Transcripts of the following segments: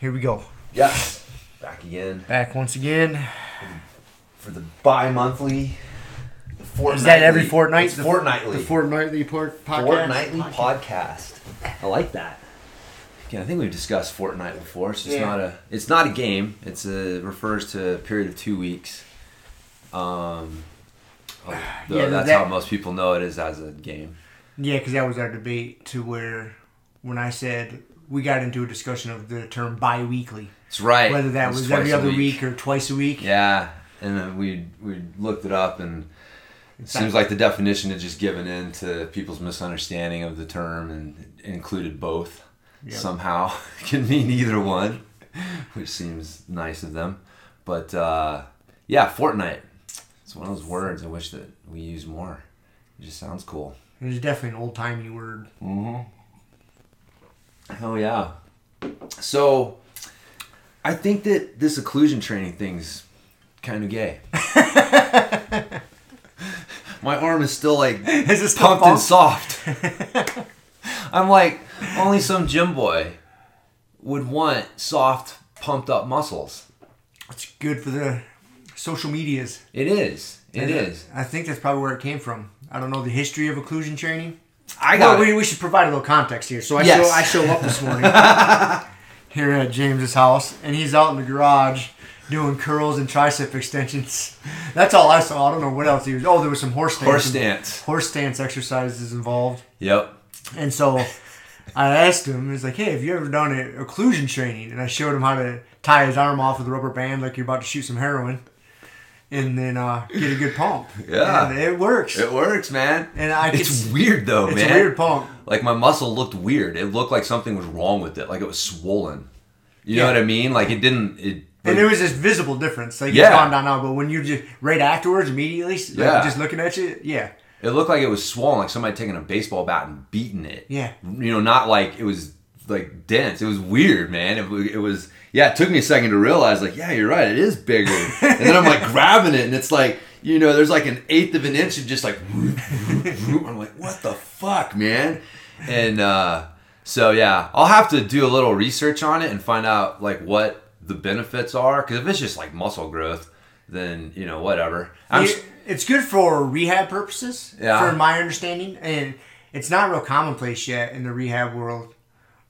here we go. Yes, back again Back once again. for the bi-monthly. The Is that every fortnight? It's fortnightly. The fortnightly port podcast. fortnightly podcast. I like that. Yeah, I think we've discussed Fortnite before. So it's Yeah. not a it's not a game. It's a refers to a period of two weeks. Um, oh, though Yeah, that's that- how most people know it is as a game. Yeah, because that was our debate to where when I said we got into a discussion of the term bi-weekly, It's right. whether that was twice every other week. or twice a week. Yeah, and then we we looked it up, and it seems like the definition is just given in to people's misunderstanding of the term and included both. Yep. Somehow can mean either one, which seems nice of them. But uh, yeah, Fortnite. It's one of those words I wish that we use more. It just sounds cool. It's definitely an old timey word. Mm-hmm. Oh yeah. So, I think that this occlusion training thing's kind of gay. My arm is still like Is this pumped and soft. I'm like only some gym boy would want soft, pumped up muscles. It's good for the social medias. It is. It And is. I think that's probably where it came from. I don't know the history of occlusion training. I Well, got we, it. we should provide a little context here. So I Yes. show I show up this morning here at James's house, and he's out in the garage doing curls and tricep extensions. That's all I saw. I don't know what else he was. Oh, there was some horse stance. Horse stance. Horse stance exercises involved, Yep. and so I asked him. He's like, "Hey, have you ever done occlusion training?" And I showed him how to tie his arm off with a rubber band, like you're about to shoot some heroin, and then uh, get a good pump. Yeah. and it works. It works, man. And I, it's s- weird though, it's man. It's a weird pump. Like my muscle looked weird. It looked like something was wrong with it. Like it was swollen. You know what I mean? Like it didn't. It. And there was this visible difference. Like Yeah. it's gone down now, but when you just right afterwards, immediately, like, Yeah. just looking at you, yeah, It looked like it was swollen, like somebody taking a baseball bat and beating it. Yeah. You know, not like it was like dense. It was weird, man. It, it was yeah. It took me a second to realize like yeah, you're right. It is bigger. and then I'm like grabbing it, and it's like you know, there's like an eighth of an inch of just like. I'm like, what the fuck, man? And uh, so yeah, I'll have to do a little research on it and find out like what the benefits are. Because if it's just like muscle growth, then you know whatever. I'm It- it's good for rehab purposes, Yeah. for my understanding, and it's not real commonplace yet in the rehab world.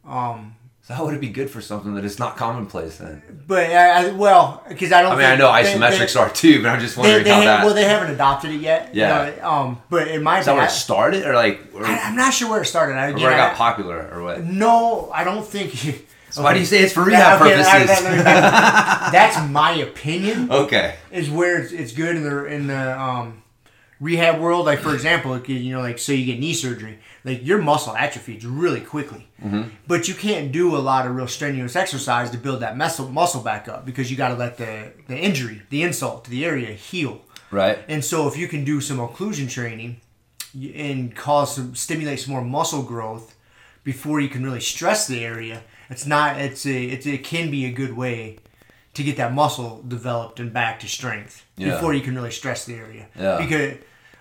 Um, so how would it be good for something that is not commonplace then? but I, I well, because I don't. I mean, I know they- isometrics they, are too, but I'm just wondering they how that. well, they haven't adopted it yet. you Yeah. know, um, but it might. is that where it started, or like, or, I, am not sure where it started. I, where it got popular, or what? No, I don't think. So why do you say it's for Yeah, rehab okay, I- purposes? That's my opinion. okay. Is where it's, it's good in the in the um, rehab world. Like for example, you know, like so you get knee surgery, like your muscle atrophies really quickly, but you can't do a lot of real strenuous exercise to build that muscle muscle back up because you got to let the the injury, the insult to the area heal. Right. And so if you can do some occlusion training and cause some stimulate some more muscle growth before you can really stress the area, it's not it's a it's it can be a good way to get that muscle developed and back to strength Yeah. before you can really stress the area. Yeah. Because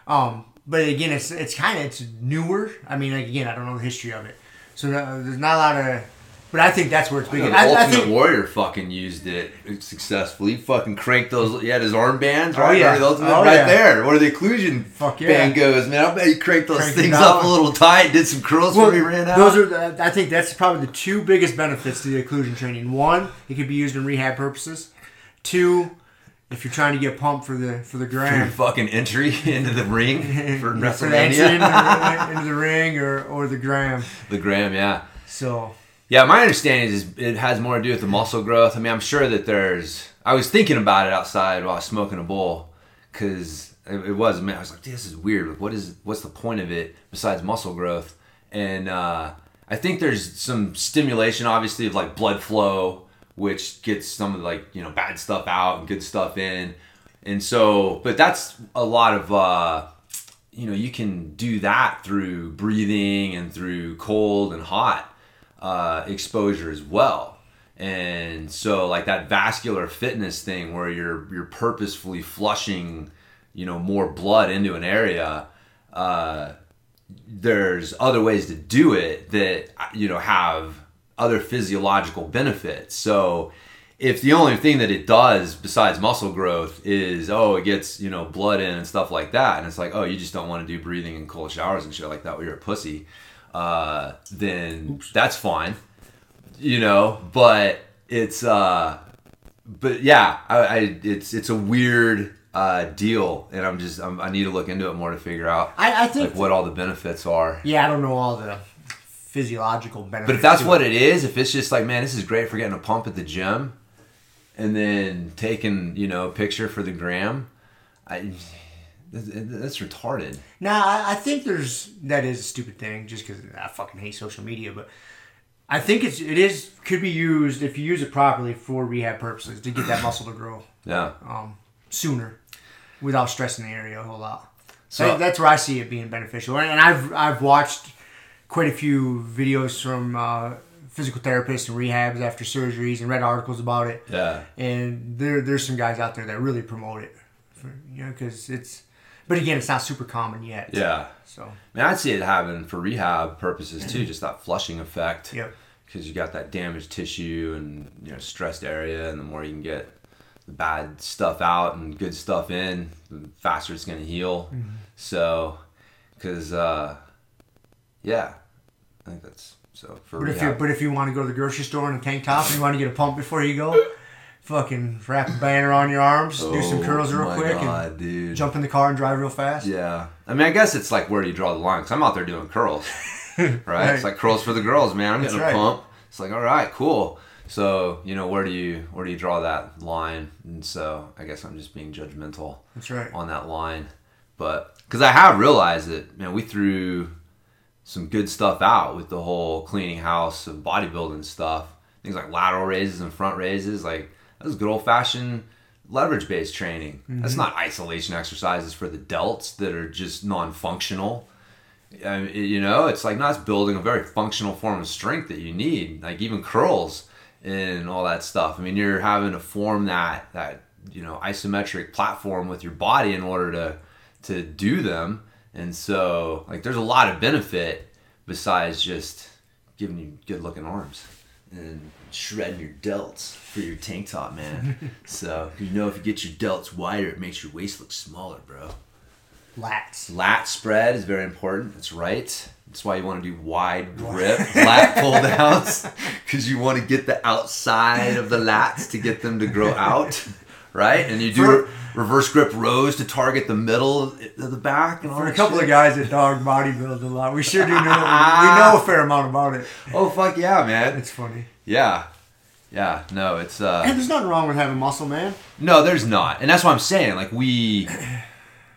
um but again it's it's kind of it's newer. I mean like, again I don't know the history of it. So no, there's not a lot of but I think that's where it's big. I, I Ultimate think Warrior fucking used it successfully. He fucking cranked those. He had his armbands, Oh, right? yeah. The Ultimate Oh, right yeah. there. Where the occlusion Fuck yeah. band goes, man. I bet he cranked those Cranked things up a little tight, did some curls Well, before he ran out. Those are, the, I think that's probably the two biggest benefits to the occlusion training. One, it could be used in rehab purposes. Two, if you're trying to get pumped for the for the Your gram, fucking entry into the ring for for into, WrestleMania. the, into the ring or or the gram. the gram, yeah. So Yeah, my understanding is it has more to do with the muscle growth. I mean, I'm sure that there's. I was thinking about it outside while I was smoking a bowl, because it, it was. Man, I was like, this is weird. Like, what is? What's the point of it besides muscle growth? And uh, I think there's some stimulation, obviously, of like blood flow, which gets some of the, like you know bad stuff out and good stuff in. And so, but that's a lot of. Uh, you know, you can do that through breathing and through cold and hot uh, exposure as well. And so, like that vascular fitness thing, where you're you're purposefully flushing, you know, more blood into an area. Uh, there's other ways to do it that you know have other physiological benefits. So if the only thing that it does besides muscle growth is oh it gets you know blood in and stuff like that, and it's like oh you just don't want to do breathing and cold showers and shit like that, or you're a pussy, uh, then that's fine, you know. But it's uh, but yeah, I, I it's it's a weird uh deal, and I'm just I'm, I need to look into it more to figure out I, I think like what all the benefits are. yeah, I don't know all the physiological benefits. But if that's what it is, if it's just like, man, this is great for getting a pump at the gym, and then taking you know a picture for the gram, I that's, retarded. Now, I, I think there's that is a stupid thing, just because I fucking hate social media. But I think it's it is could be used if you use it properly for rehab purposes to get that muscle to grow Yeah. um, sooner, without stressing the area a whole lot. So- So that's where I see it being beneficial. And and I've I've watched quite a few videos from uh, physical therapists and rehabs after surgeries and read articles about it. Yeah. And there there's some guys out there that really promote it, for, you know, because it's. But again, it's not super common yet. Yeah. So. I mean, I'd see it having for rehab purposes too, just that flushing effect. Yep. Because you got that damaged tissue and you know stressed area, and the more you can get the bad stuff out and good stuff in, the faster it's going to heal. So, because uh, yeah, I think that's so for But if you but if you want to go to the grocery store in a tank top and you want to get a pump before you go, fucking wrap a banner on your arms, do some Oh curls real quick, God, and dude. jump in the car and drive real fast. Yeah, I mean, I guess it's like where do you draw the line? Because I'm out there doing curls, right? Right. It's like curls for the girls, man. I'm That's getting right. a pump. It's like, all right, cool. So you know, where do you where do you draw that line? And so I guess I'm just being judgmental That's right. on that line, but because I have realized that, man, we threw some good stuff out with the whole cleaning house of bodybuilding stuff. Things like lateral raises and front raises, like that was good old fashioned leverage based training. That's mm-hmm. not isolation exercises for the delts that are just non functional. You know, it's like not building a very functional form of strength that you need, like even curls and all that stuff. I mean, you're having to form that that you know isometric platform with your body in order to to do them, and so like there's a lot of benefit besides just giving you good looking arms and shredding your delts for your tank top, man. so you know if you get your delts wider, it makes your waist look smaller, bro. Lats. Lat spread is very important. That's right. That's why you want to do wide grip lat pull downs because you want to get the outside of the lats to get them to grow out, right? And you do reverse grip rows to target the middle of the back. And all For a couple shit. of guys that dog bodybuild a lot, we sure do know. we know a fair amount about it. Oh fuck yeah, man! It's funny. Yeah, yeah. No, it's uh. And there's nothing wrong with having muscle, man. No, there's not, and that's what I'm saying. Like we,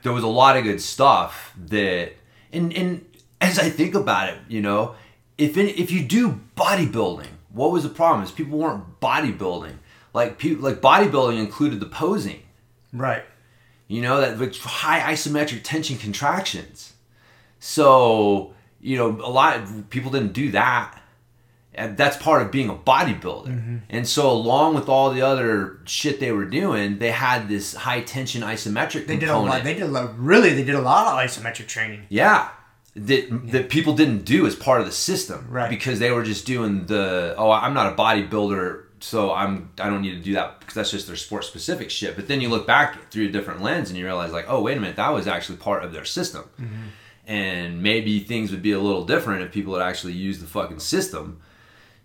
there was a lot of good stuff that, and and as I think about it, you know, if any, if you do bodybuilding, what was the problem? Is people weren't bodybuilding. Like people, like bodybuilding included the posing. Right. You know that like high isometric tension contractions. So you know a lot of people didn't do that. And that's part of being a bodybuilder. Mm-hmm. And so along with all the other shit they were doing, they had this high tension isometric They did a lot. They did a lot. Really, they did a lot of isometric training. Yeah. That, that people didn't do as part of the system. Right. Because they were just doing the, oh, I'm not a bodybuilder, so I'm I don't need to do that because that's just their sport specific shit. But then you look back through a different lens and you realize like, oh, wait a minute, that was actually part of their system. And maybe things would be a little different if people had actually used the fucking system.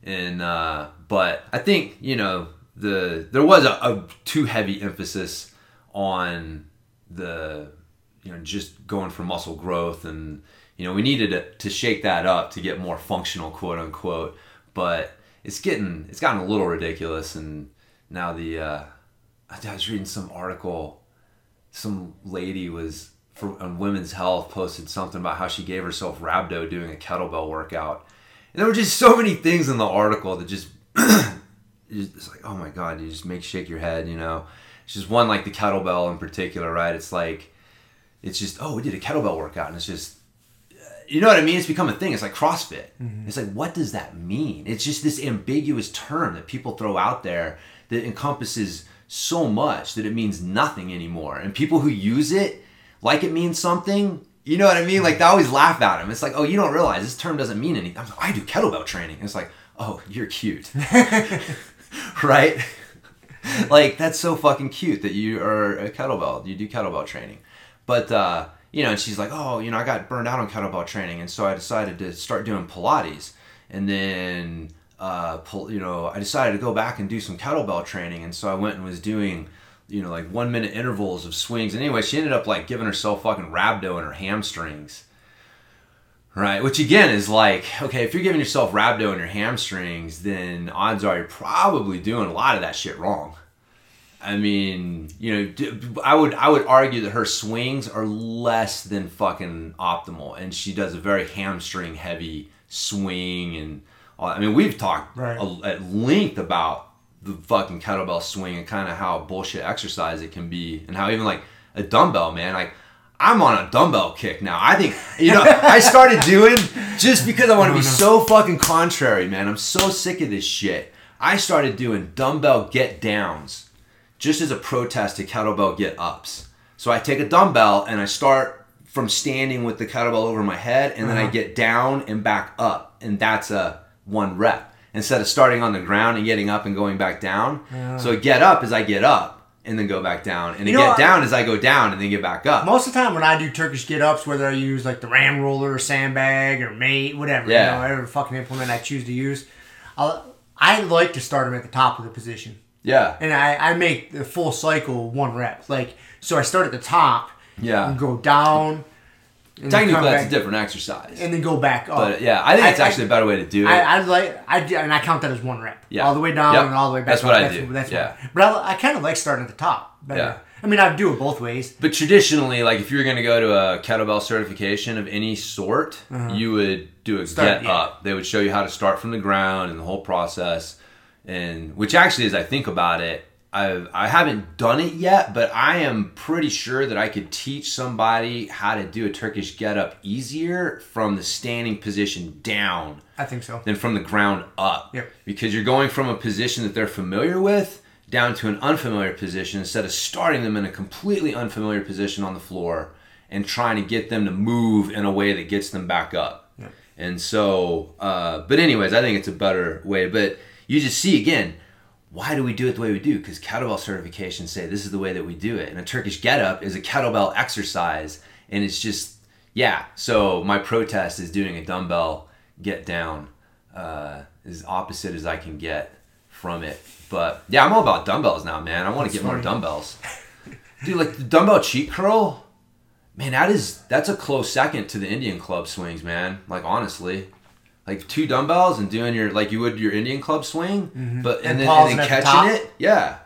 And uh, but I think you know the there was a, a too heavy emphasis on the you know just going for muscle growth and you know we needed to, to shake that up to get more functional quote unquote but it's getting it's gotten a little ridiculous and now the uh, I was reading some article some lady was for on women's health posted something about how she gave herself rhabdo doing a kettlebell workout. And there were just so many things in the article that just it's like oh my god you just make shake your head you know? It's just one like the kettlebell in particular right? It's like it's just oh we did a kettlebell workout and it's just you know what I mean? It's become a thing. It's like CrossFit. It's like, what does that mean? It's just this ambiguous term that people throw out there that encompasses so much that it means nothing anymore. And people who use it like it means something, you know what I mean? Like they always laugh at them. It's like, oh, you don't realize this term doesn't mean anything. I'm like, I do kettlebell training. And it's like, oh, you're cute. right? like that's so fucking cute that you are a kettlebell. You do kettlebell training. But uh, you know, and she's like, "Oh, you know, I got burned out on kettlebell training, and so I decided to start doing Pilates." And then uh, you know, I decided to go back and do some kettlebell training, and so I went and was doing you know, like one minute intervals of swings. And anyway, she ended up like giving herself fucking rhabdo in her hamstrings. Right, which again is like, okay, if you're giving yourself rhabdo in your hamstrings, then odds are you're probably doing a lot of that shit wrong. I mean, you know, I would I would argue that her swings are less than fucking optimal, and she does a very hamstring heavy swing, and all, I mean, we've talked Right. a- at length about the fucking kettlebell swing and kind of how bullshit exercise it can be, and how even like a dumbbell, man, like. I'm on a dumbbell kick now. I think you know I started doing just because I want to be oh, so fucking contrary, man. I'm so sick of this shit. I started doing dumbbell get downs just as a protest to kettlebell get ups. So I take a dumbbell and I start from standing with the kettlebell over my head, and then I uh-huh. get down and back up, and that's a one rep instead of starting on the ground and getting up and going back down. So get up is I get up and then go back down, and You know, get I- down is I go down and then get back up. Most of the time when I do Turkish get ups, whether I use like the ram roller or sandbag or mate, whatever, Yeah. you know, whatever fucking implement I choose to use, I'll, I like to start them at the top of the position. Yeah, And I, I make the full cycle one rep. Like, so I start at the top yeah. and go down. And Technically, that's back, a different exercise. And then go back up. But yeah, I think it's actually a better way to do it. I, I like I and I count that as one rep. Yeah. All the way down Yep. and all the way back. That's up. what I do. That's Yeah. what- but I, I kind of like starting at the top. Better. Yeah. I mean, I do it both ways. But traditionally, like if you were going to go to a kettlebell certification of any sort, you would do a Uh-huh. Start- get yeah. up. They would show you how to start from the ground and the whole process. And which actually, as I think about it, I I haven't done it yet, but I am pretty sure that I could teach somebody how to do a Turkish get up easier from the standing position down I think so. than from the ground up. Yep. Because you're going from a position that they're familiar with down to an unfamiliar position instead of starting them in a completely unfamiliar position on the floor and trying to get them to move in a way that gets them back up. Yep. And so, uh, but anyways, I think it's a better way. But you just see again, why do we do it the way we do? Because kettlebell certifications say this is the way that we do it. And a Turkish get up is a kettlebell exercise. And it's just, yeah. So my protest is doing a dumbbell get down uh, as opposite as I can get from it. But yeah, I'm all about dumbbells now, man. I want to get more dumbbells. Dude, like the dumbbell cheat curl, man, that is that's a close second to the Indian club swings, man. Like honestly. Like two dumbbells and doing your like you would your Indian club swing, mm-hmm. but and, And then, and then at the catching it. Yeah.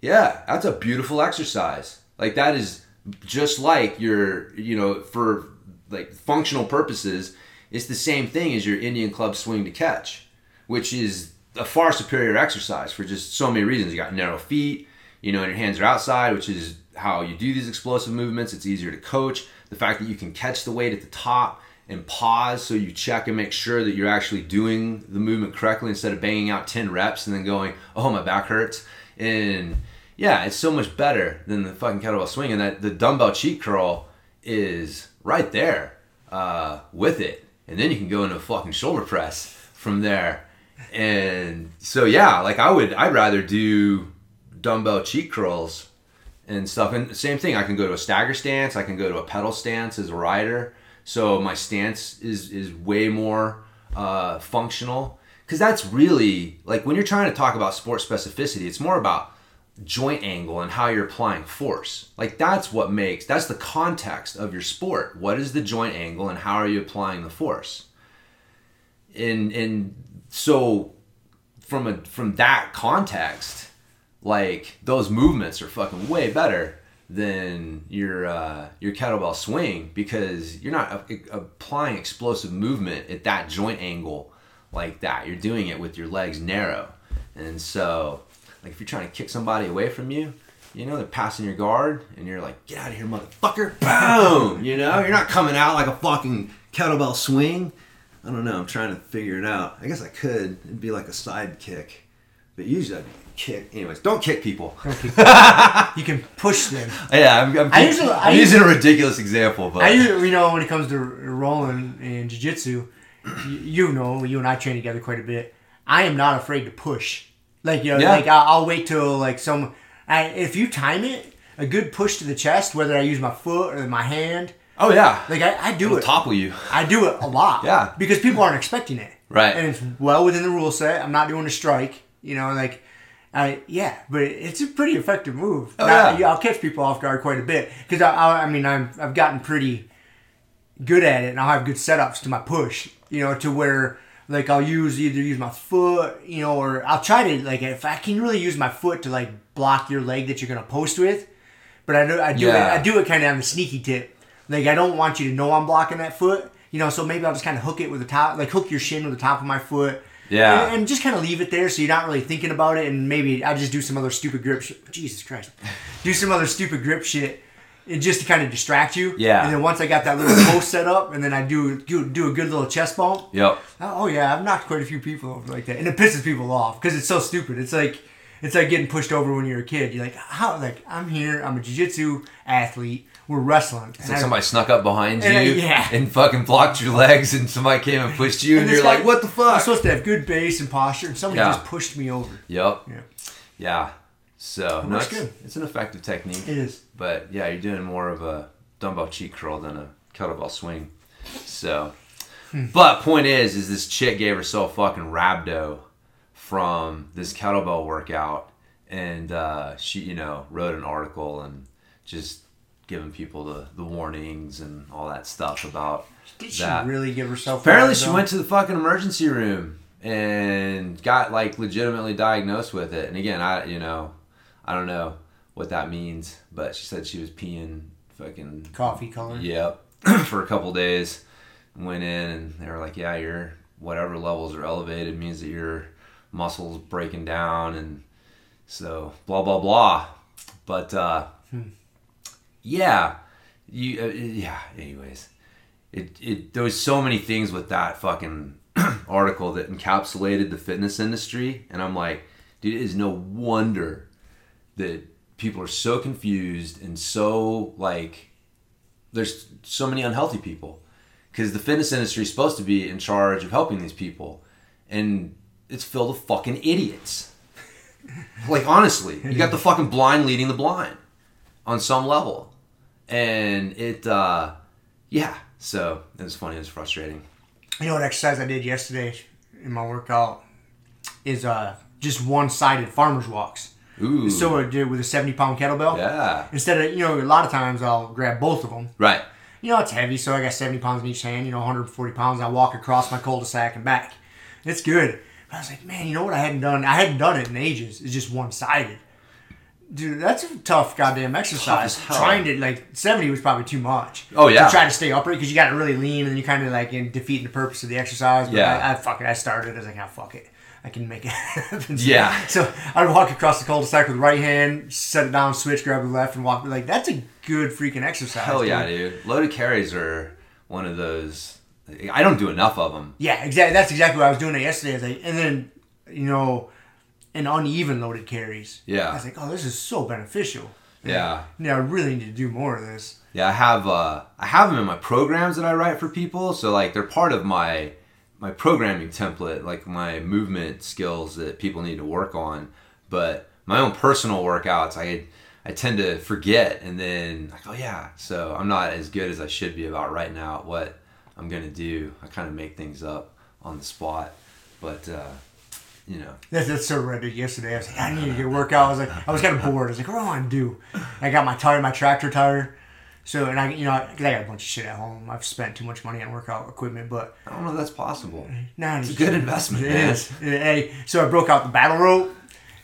Yeah, that's a beautiful exercise. Like that is just like your, you know, for like functional purposes, it's the same thing as your Indian club swing to catch, which is a far superior exercise for just so many reasons. You got narrow feet, you know, and your hands are outside, which is how you do these explosive movements. It's easier to coach. The fact that you can catch the weight at the top and pause so you check and make sure that you're actually doing the movement correctly instead of banging out 10 reps and then going, oh, my back hurts. And yeah, it's so much better than the fucking kettlebell swing. And that the dumbbell cheat curl is right there uh, with it. And then you can go into a fucking shoulder press from there. And so yeah, like I would, I'd rather do dumbbell cheat curls and stuff. And same thing, I can go to a stagger stance, I can go to a pedal stance as a rider. So my stance is is way more uh, functional because that's really like when you're trying to talk about sport specificity, it's more about joint angle and how you're applying force. Like that's what makes that's the context of your sport. What is the joint angle and how are you applying the force? And and so from a from that context, like those movements are fucking way better than your uh, your kettlebell swing because you're not a- applying explosive movement at that joint angle like that. You're doing it with your legs narrow, and so like if you're trying to kick somebody away from you, you know they're passing your guard, and you're like, get out of here, motherfucker! Boom! You know you're not coming out like a fucking kettlebell swing. I don't know. I'm trying to figure it out. I guess I could. It'd be like a side kick, but usually I'd kick. Anyways, don't kick people. You can push them. Yeah, I'm, I'm, I usually- I'm I using a ridiculous example, but I usually, you know, when it comes to rolling and jiu-jitsu, you, you know, you and I train together quite a bit. I am not afraid to push. Like, you know, Yeah. like I'll, I'll wait till like some. I, if you time it, a good push to the chest, whether I use my foot or my hand, oh yeah, like I, I do it'll it. topple you. I do it a lot. Yeah. Because people aren't expecting it. Right. And it's well within the rule set. I'm not doing a strike. You know, like, I yeah, but it's a pretty effective move. Oh, Now, yeah. I'll catch people off guard quite a bit because I, I, I mean, I'm, I've gotten pretty good at it, and I'll have good setups to my push. You know, to where like I'll use either use my foot, you know, or I'll try to like if I can really use my foot to like block your leg that you're gonna post with. But I do I do Yeah. it I do it kind of on the sneaky tip. Like I don't want you to know I'm blocking that foot. You know, so maybe I'll just kind of hook it with the top, like hook your shin with the top of my foot. Yeah. And, and just kind of leave it there so you're not really thinking about it. And maybe I just do some other stupid grip shit. Jesus Christ. Do some other stupid grip shit and just to kind of distract you. Yeah. And then once I got that little post set up and then I do, do, do a good little chest bump. Yep. Oh, oh yeah, I've knocked quite a few people over like that, and it pisses people off because it's so stupid. It's like it's like getting pushed over when you're a kid. You're like, how? Like I'm here. I'm a jiu-jitsu athlete. We're wrestling. It's And like I- somebody snuck up behind you And, uh, yeah. and fucking blocked your legs, and somebody came and pushed you, and, this you're guy- like, "What the fuck?" I'm supposed to have good base and posture, and somebody Yeah. just pushed me over. Yep. Yeah, Yeah. So no, it's, good. it's an effective technique, it is. but yeah, you're doing more of a dumbbell cheat curl than a kettlebell swing. So, Hmm. but point is, is this chick gave herself a fucking rhabdo from this kettlebell workout, and uh, she, you know, wrote an article and just giving people the, the warnings and all that stuff about Did she that. really give herself? Apparently, she went to the fucking emergency room and got like legitimately diagnosed with it. And again, I you know, I don't know what that means, but she said she was peeing fucking coffee color. yep for a couple days. Went in and they were like, yeah, your whatever levels are elevated means that your muscles breaking down and So blah blah blah. But uh, yeah, you uh, yeah. Anyways, it it there was so many things with that fucking article that encapsulated the fitness industry, and I'm like, dude, it is no wonder that people are so confused and so like there's so many unhealthy people. Because the fitness industry is supposed to be in charge of helping these people and it's filled with fucking idiots. Like honestly you got the fucking blind leading the blind on some level and it uh yeah so it was funny it was frustrating You know what exercise I did yesterday in my workout is uh just one-sided farmers walks. ooh So I did with a 70 pound kettlebell. yeah Instead of you know a lot of times I'll grab both of them. right You know it's heavy, so I got 70 pounds in each hand. You know 140 pounds. I walk across my cul-de-sac and back. It's good. But I was like, man, you know what I hadn't done? I hadn't done it in ages. It's just one-sided. Dude, that's a tough goddamn exercise. hell. Trying to like 70 was probably too much. Oh, yeah. To try to stay upright because you got to really lean and you kind of like in defeating the purpose of the exercise. But Yeah. I, I fuck it. I started. I was like, ah, fuck it. I can make it happen. Yeah. So I'd walk across the cul-de-sac with the right hand, set it down, switch, grab the left, and walk. Like that's a good freaking exercise. hell yeah dude loaded carries are one of those i don't do enough of them Yeah, exactly. That's exactly what I was doing it yesterday. I was like, and then you know, an uneven loaded carries. Yeah. I was like, oh, this is so beneficial. yeah Yeah, I really need to do more of this. Yeah, I have uh, I have them in my programs that I write for people. So like they're part of my my programming template, like my movement skills that people need to work on. But my own personal workouts, I I tend to forget, and then like, oh yeah, so I'm not as good as I should be about writing out what I'm gonna do. I kind of make things up on the spot, but uh, you know, That's, that's so I did yesterday. I was like, I need to get a workout. I was like, I was kind of bored. I was like, what do I want to do? I got my tire, my tractor tire. So, and I, you know, because I got a bunch of shit at home. I've spent too much money on workout equipment, but I don't know if that's possible. nah, It's a good investment, It man. is. Hey, so I broke out the battle rope,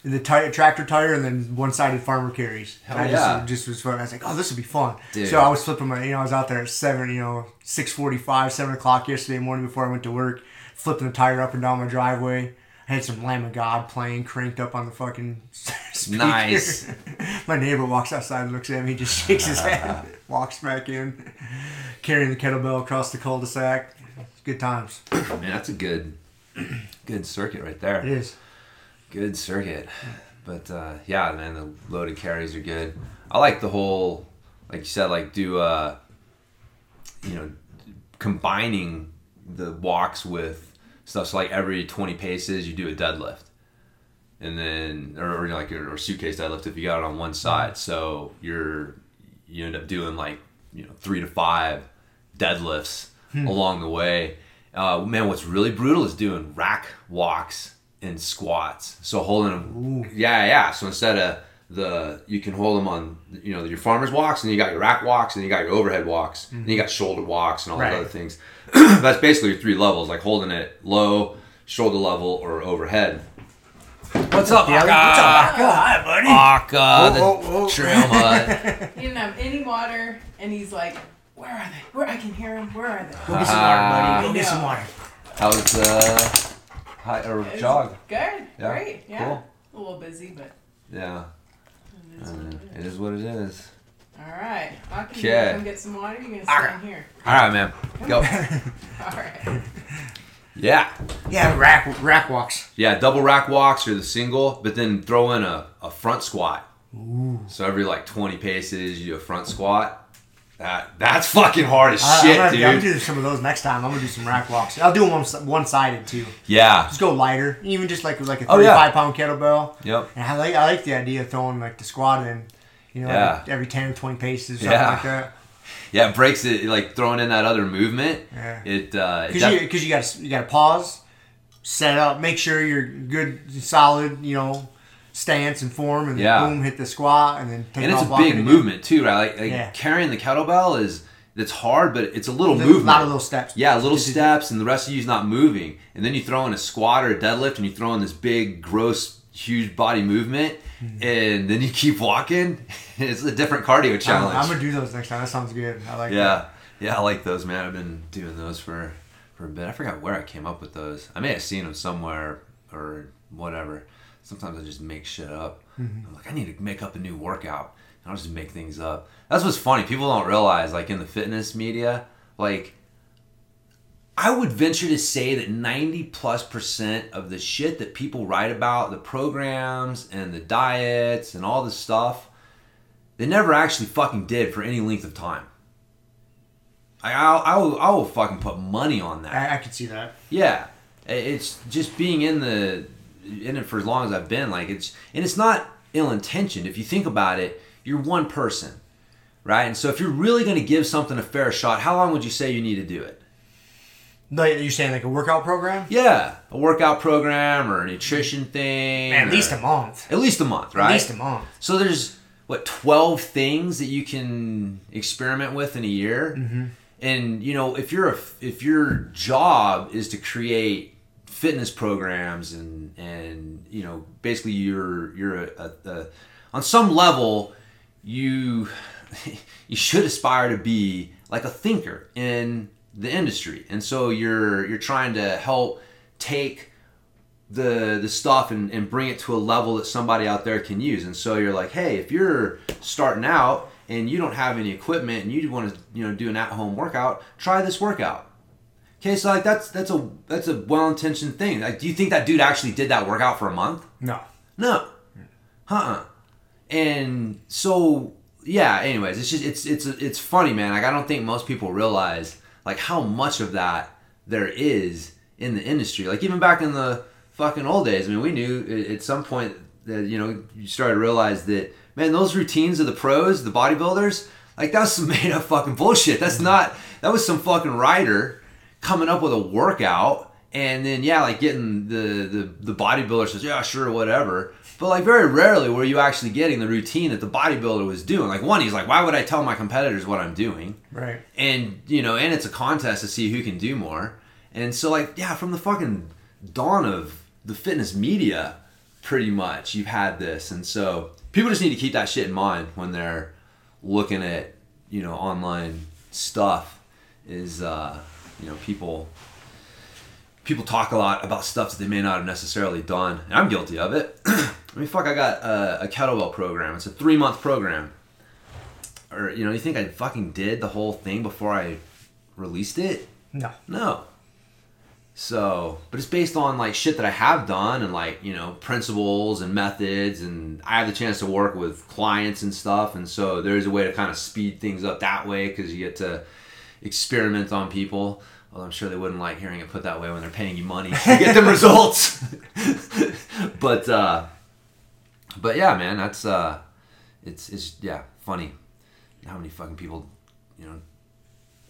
the tire, tractor tire, and then one-sided farmer carries. Hell I yeah. just, just was fun. I was like, oh, this would be fun. Dude. So I was flipping my, you know, I was out there at seven, you know, six forty-five, seven o'clock yesterday morning before I went to work, flipping the tire up and down my driveway. I had some Lamb of God playing, cranked up on the fucking speaker. Nice. my neighbor walks outside, and looks at me, He just shakes his head, walks back in, carrying the kettlebell across the cul-de-sac. Good times. Man, that's a good good circuit right there. It is. Good circuit. But uh, yeah, man, the loaded carries are good. I like the whole, like you said, like do uh, you know, combining the walks with stuff. So like every twenty paces, you do a deadlift, and then or, or like or suitcase deadlift if you got it on one side. So you're you end up doing like you know three to five deadlifts along the way. Uh, man, what's really brutal is doing rack walks and squats. So holding them, yeah, yeah. So instead of the, you can hold them on, you know, your farmer's walks, and you got your rack walks, and you got your overhead walks, and you got shoulder walks, and all Right. those other things. That's basically your three levels, like holding it low, shoulder level, or overhead. What's up, Yeah, what's up, Aka? Hi, buddy. Aka, the Oh, oh, oh. trail mud. He didn't have any water, and he's like, "Where are they? Where I can hear them? Where are they?" Go get some water, buddy. Go get some water. How's uh, hi or It was jog? Good. Yeah, Great. Yeah. cool. A little busy, but Yeah, it is uh, it it is. is what it is. All right. I can Okay. come get some water. You're gonna stay right. in here. All right, man, go. All right. Yeah, Yeah, rack rack walks. yeah. Double rack walks or the single, but then throw in a, a front squat. So every like twenty paces, you do a front squat. That that's fucking hard as I, shit, I'm gonna, I'm dude. gonna do some of those next time. I'm gonna do some rack walks. I'll do them one one sided too. Yeah. Just go lighter, even just like like a Oh, yeah. 35 pound kettlebell. Yep. And I like I like the idea of throwing like the squat in, you know, Yeah. like every 10 or 20 paces, or something Yeah. like that. Yeah, it breaks it like throwing in that other movement. Yeah. It uh, Because def- you, you got you got to pause, set up, make sure you're good, solid, you know, stance and form, and then Yeah. boom, hit the squat, and then take and it's a big again. movement too, right? Like, like Yeah. carrying the kettlebell is it's hard, but it's a little movement. A lot of little steps. Yeah, little steps, and the rest of you's not moving. And then you throw in a squat or a deadlift, and you throw in this big, gross, huge body movement, Hmm. and then you keep walking. it's a different cardio I'm, challenge. I'm gonna do those next time. That sounds good. I like that. yeah, yeah, I like those, man. I've been doing those for for a bit. I forgot where I came up with those. I may have seen them somewhere or whatever. Sometimes I just make shit up. Mm-hmm. I'm like, I need to make up a new workout, and I'll just make things up. That's what's funny. People don't realize, like in the fitness media, like I would venture to say that 90 plus percent of the shit that people write about, the programs and the diets and all this stuff, they never actually fucking did for any length of time. I, I'll, I will, I will fucking put money on that. I, I could see that. Yeah, it's just being in the in it for as long as I've been. Like it's and it's not ill intentioned. If you think about it, you're one person, right? And so if you're really going to give something a fair shot, how long would you say you need to do it? No, you're saying like a workout program? Yeah, a workout program or a nutrition thing. Man, at least a month. At least a month, right? At least a month. So there's what twelve things that you can experiment with in a year, Mm-hmm. and you know if you're a, if your job is to create fitness programs and and you know basically you're you're a, a, a on some level you you should aspire to be like a thinker in the industry, and so you're you're trying to help take the the stuff and, and bring it to a level that somebody out there can use. And so you're like, hey, if you're starting out and you don't have any equipment and you want to you know do an at home workout, try this workout. Okay, so like that's that's a that's a well intentioned thing. Like, do you think that dude actually did that workout for a month? No. No. Uh-uh. And so yeah, anyways, it's just it's it's it's funny, man. Like I don't think most people realize like how much of that there is in the industry. Like even back in the fucking old days, I mean, we knew at- some point that you know, you started to realize that man, those routines of the pros, the bodybuilders, like that's some made up fucking bullshit. That's mm-hmm. not that was some fucking writer coming up with a workout and then yeah, like getting the the the bodybuilder says, "Yeah, sure, whatever." But like very rarely were you actually getting the routine that the bodybuilder was doing. Like one, he's like, "Why would I tell my competitors what I'm doing?" Right. and you know and it's a contest to see who can do more and so like yeah from the fucking dawn of the fitness media pretty much you've had this and so people just need to keep that shit in mind when they're looking at you know online stuff is uh you know people people talk a lot about stuff that they may not have necessarily done and i'm guilty of it. I mean fuck i got a, a kettlebell program. It's a three month program. Or you know you think i fucking did the whole thing before i released it? No. no. So but it's based on like shit that i have done and like you know principles and methods and i have the chance to work with clients and stuff and so there's a way to kind of speed things up that way because you get to experiment on people. Although i'm sure they wouldn't like hearing it put that way when they're paying you money to get them results. But uh but yeah man that's uh it's it's yeah funny how many fucking people you know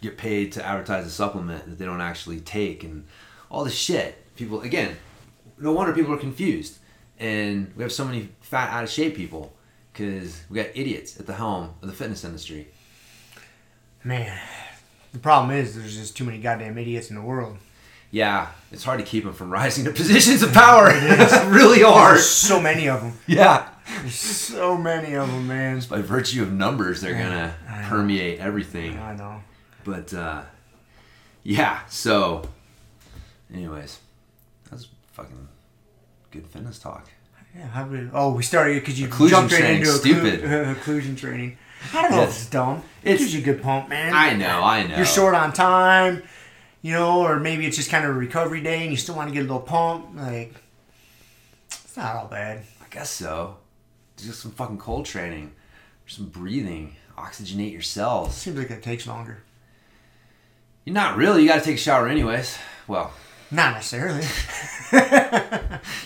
get paid to advertise a supplement that they don't actually take and all this shit. People again no wonder people are confused. And we have so many fat out of shape people because we got idiots at the helm of the fitness industry. Man. The problem is there's just too many goddamn idiots in the world. yeah it's hard to keep them from rising to positions of power it's really hard There's so many of them. yeah There's so many of them, man. by virtue of numbers they're gonna permeate everything I know. But uh, yeah, so anyways, that's fucking good fitness talk. Yeah, how we, oh, we started because you Occlusion jumped right training, into stupid. occlu- occlusion training. I don't know if it's dumb. It It's- gives you a good pump, man. I know, I know. You're short on time, you know, or maybe it's just kind of a recovery day and you still want to get a little pump. Like, it's not all bad. I guess so. Just some fucking cold training, some breathing, oxygenate your cells. Seems like it takes longer. You're not really. You got to take a shower anyways. Well, Not necessarily. you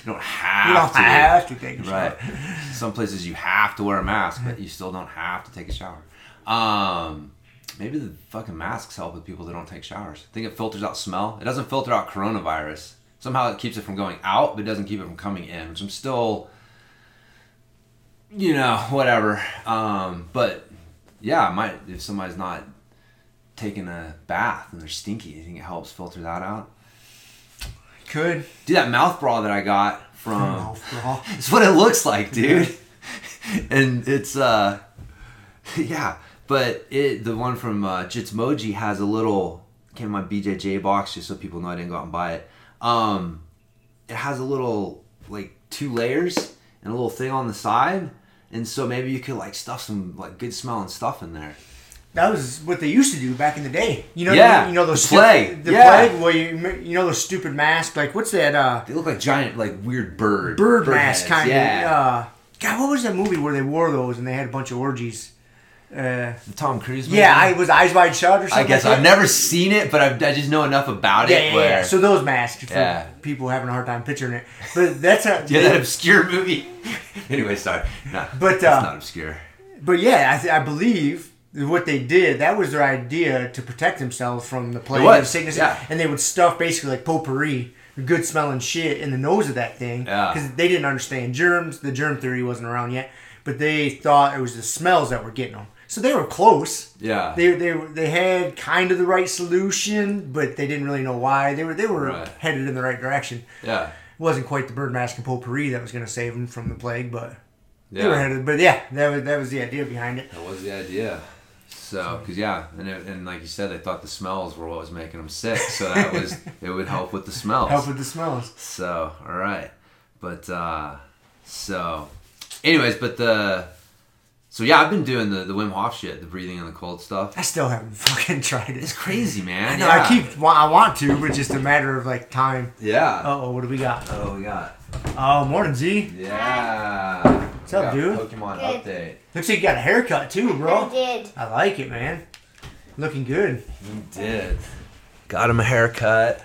don't have you don't to. have to take a shower. Right. Some places you have to wear a mask, but you still don't have to take a shower. Um, maybe the fucking masks help with people that don't take showers. I think it filters out smell. It doesn't filter out coronavirus. Somehow it keeps it from going out, but it doesn't keep it from coming in, which I'm still, you know, whatever. Um, but yeah, it might if somebody's not taking a bath and they're stinky, you think it helps filter that out? Could. Dude, that mouth bra that I got from Mouth bra. it's what it looks like, dude. and it's uh yeah, but it the one from uh Jitsmoji has a little came in my BJJ box just so people know I didn't go out and buy it. Um it has a little like two layers and a little thing on the side, and so maybe you could like stuff some like good smelling stuff in there. That was what they used to do back in the day. You know, Yeah, you know those the stu- plague. the Yeah. plague. Well, you you know those stupid masks. Like what's that? Uh, They look like giant like weird bird bird, mask heads, kind yeah. of. Uh, God, what was that movie where they wore those and they had a bunch of orgies? Uh, The Tom Cruise. Movie? yeah, I was Eyes Wide Shut or something. I guess like I've never seen it, but I've, I just know enough about Yeah, it. yeah, where, yeah. So those masks for Yeah. people having a hard time picturing it. But that's a yeah, that obscure movie. anyway, sorry. No, But, it's uh, not obscure. But yeah, I, th- I believe what they did, that was their idea to protect themselves from the plague and sickness. yeah. And they would stuff basically like potpourri, good smelling shit in the nose of that thing. Yeah. Because they didn't understand germs. The germ theory wasn't around yet. But they thought it was the smells that were getting them. So they were close. Yeah. They, they, they had kind of the right solution, but they didn't really know why. They were they were Right. headed in the right direction. yeah. It wasn't quite the bird mask and potpourri that was going to save them from the plague, but Yeah. they were headed. But yeah, that was that was the idea behind it. That was the idea. So, because yeah, and, it, and like you said, they thought the smells were what was making them sick. So that was it would help with the smells. Help with the smells. So, all right, but uh, so, anyways, but the so yeah, I've been doing the the Wim Hof shit, the breathing and the cold stuff. I still haven't fucking tried it. It's crazy, man. I know. yeah. I keep. I want to, but just a matter of like time. Yeah. Uh oh, what do we got? Oh, we got. Oh, morning, Z. Yeah. What's up, dude? Pokemon Good. update. Looks like you got a haircut too, bro. I bro. did. Uh, I like it, man. Looking good. You did. Got him a haircut.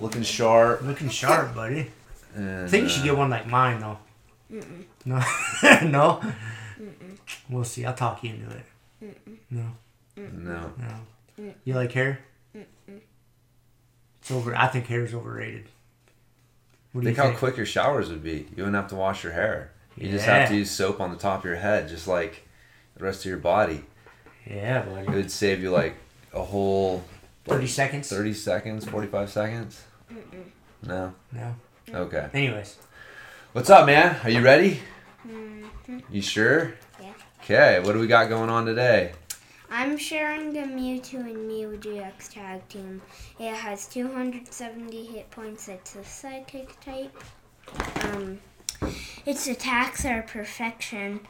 Looking sharp. Looking sharp, buddy. And, I think you should uh, get one like mine though. No, no. We'll see. I'll talk you into it. No, No. no. You like hair? It's over. I think hair is overrated. What do Think you how think? quick your showers would be. You wouldn't have to wash your hair. You just have to use soap on the top of your head, just like the rest of your body. Yeah, It would save you like a whole Thirty seconds. 30 seconds, 45 seconds. No? No. Okay. Anyways, What's up, man? Are you ready? Mm-hmm. You sure? Yeah. Okay, what do we got going on today? I'm sharing the Mewtwo and Mew GX tag team. It has 270 hit points. It's a psychic type. Um, its attacks are perfection,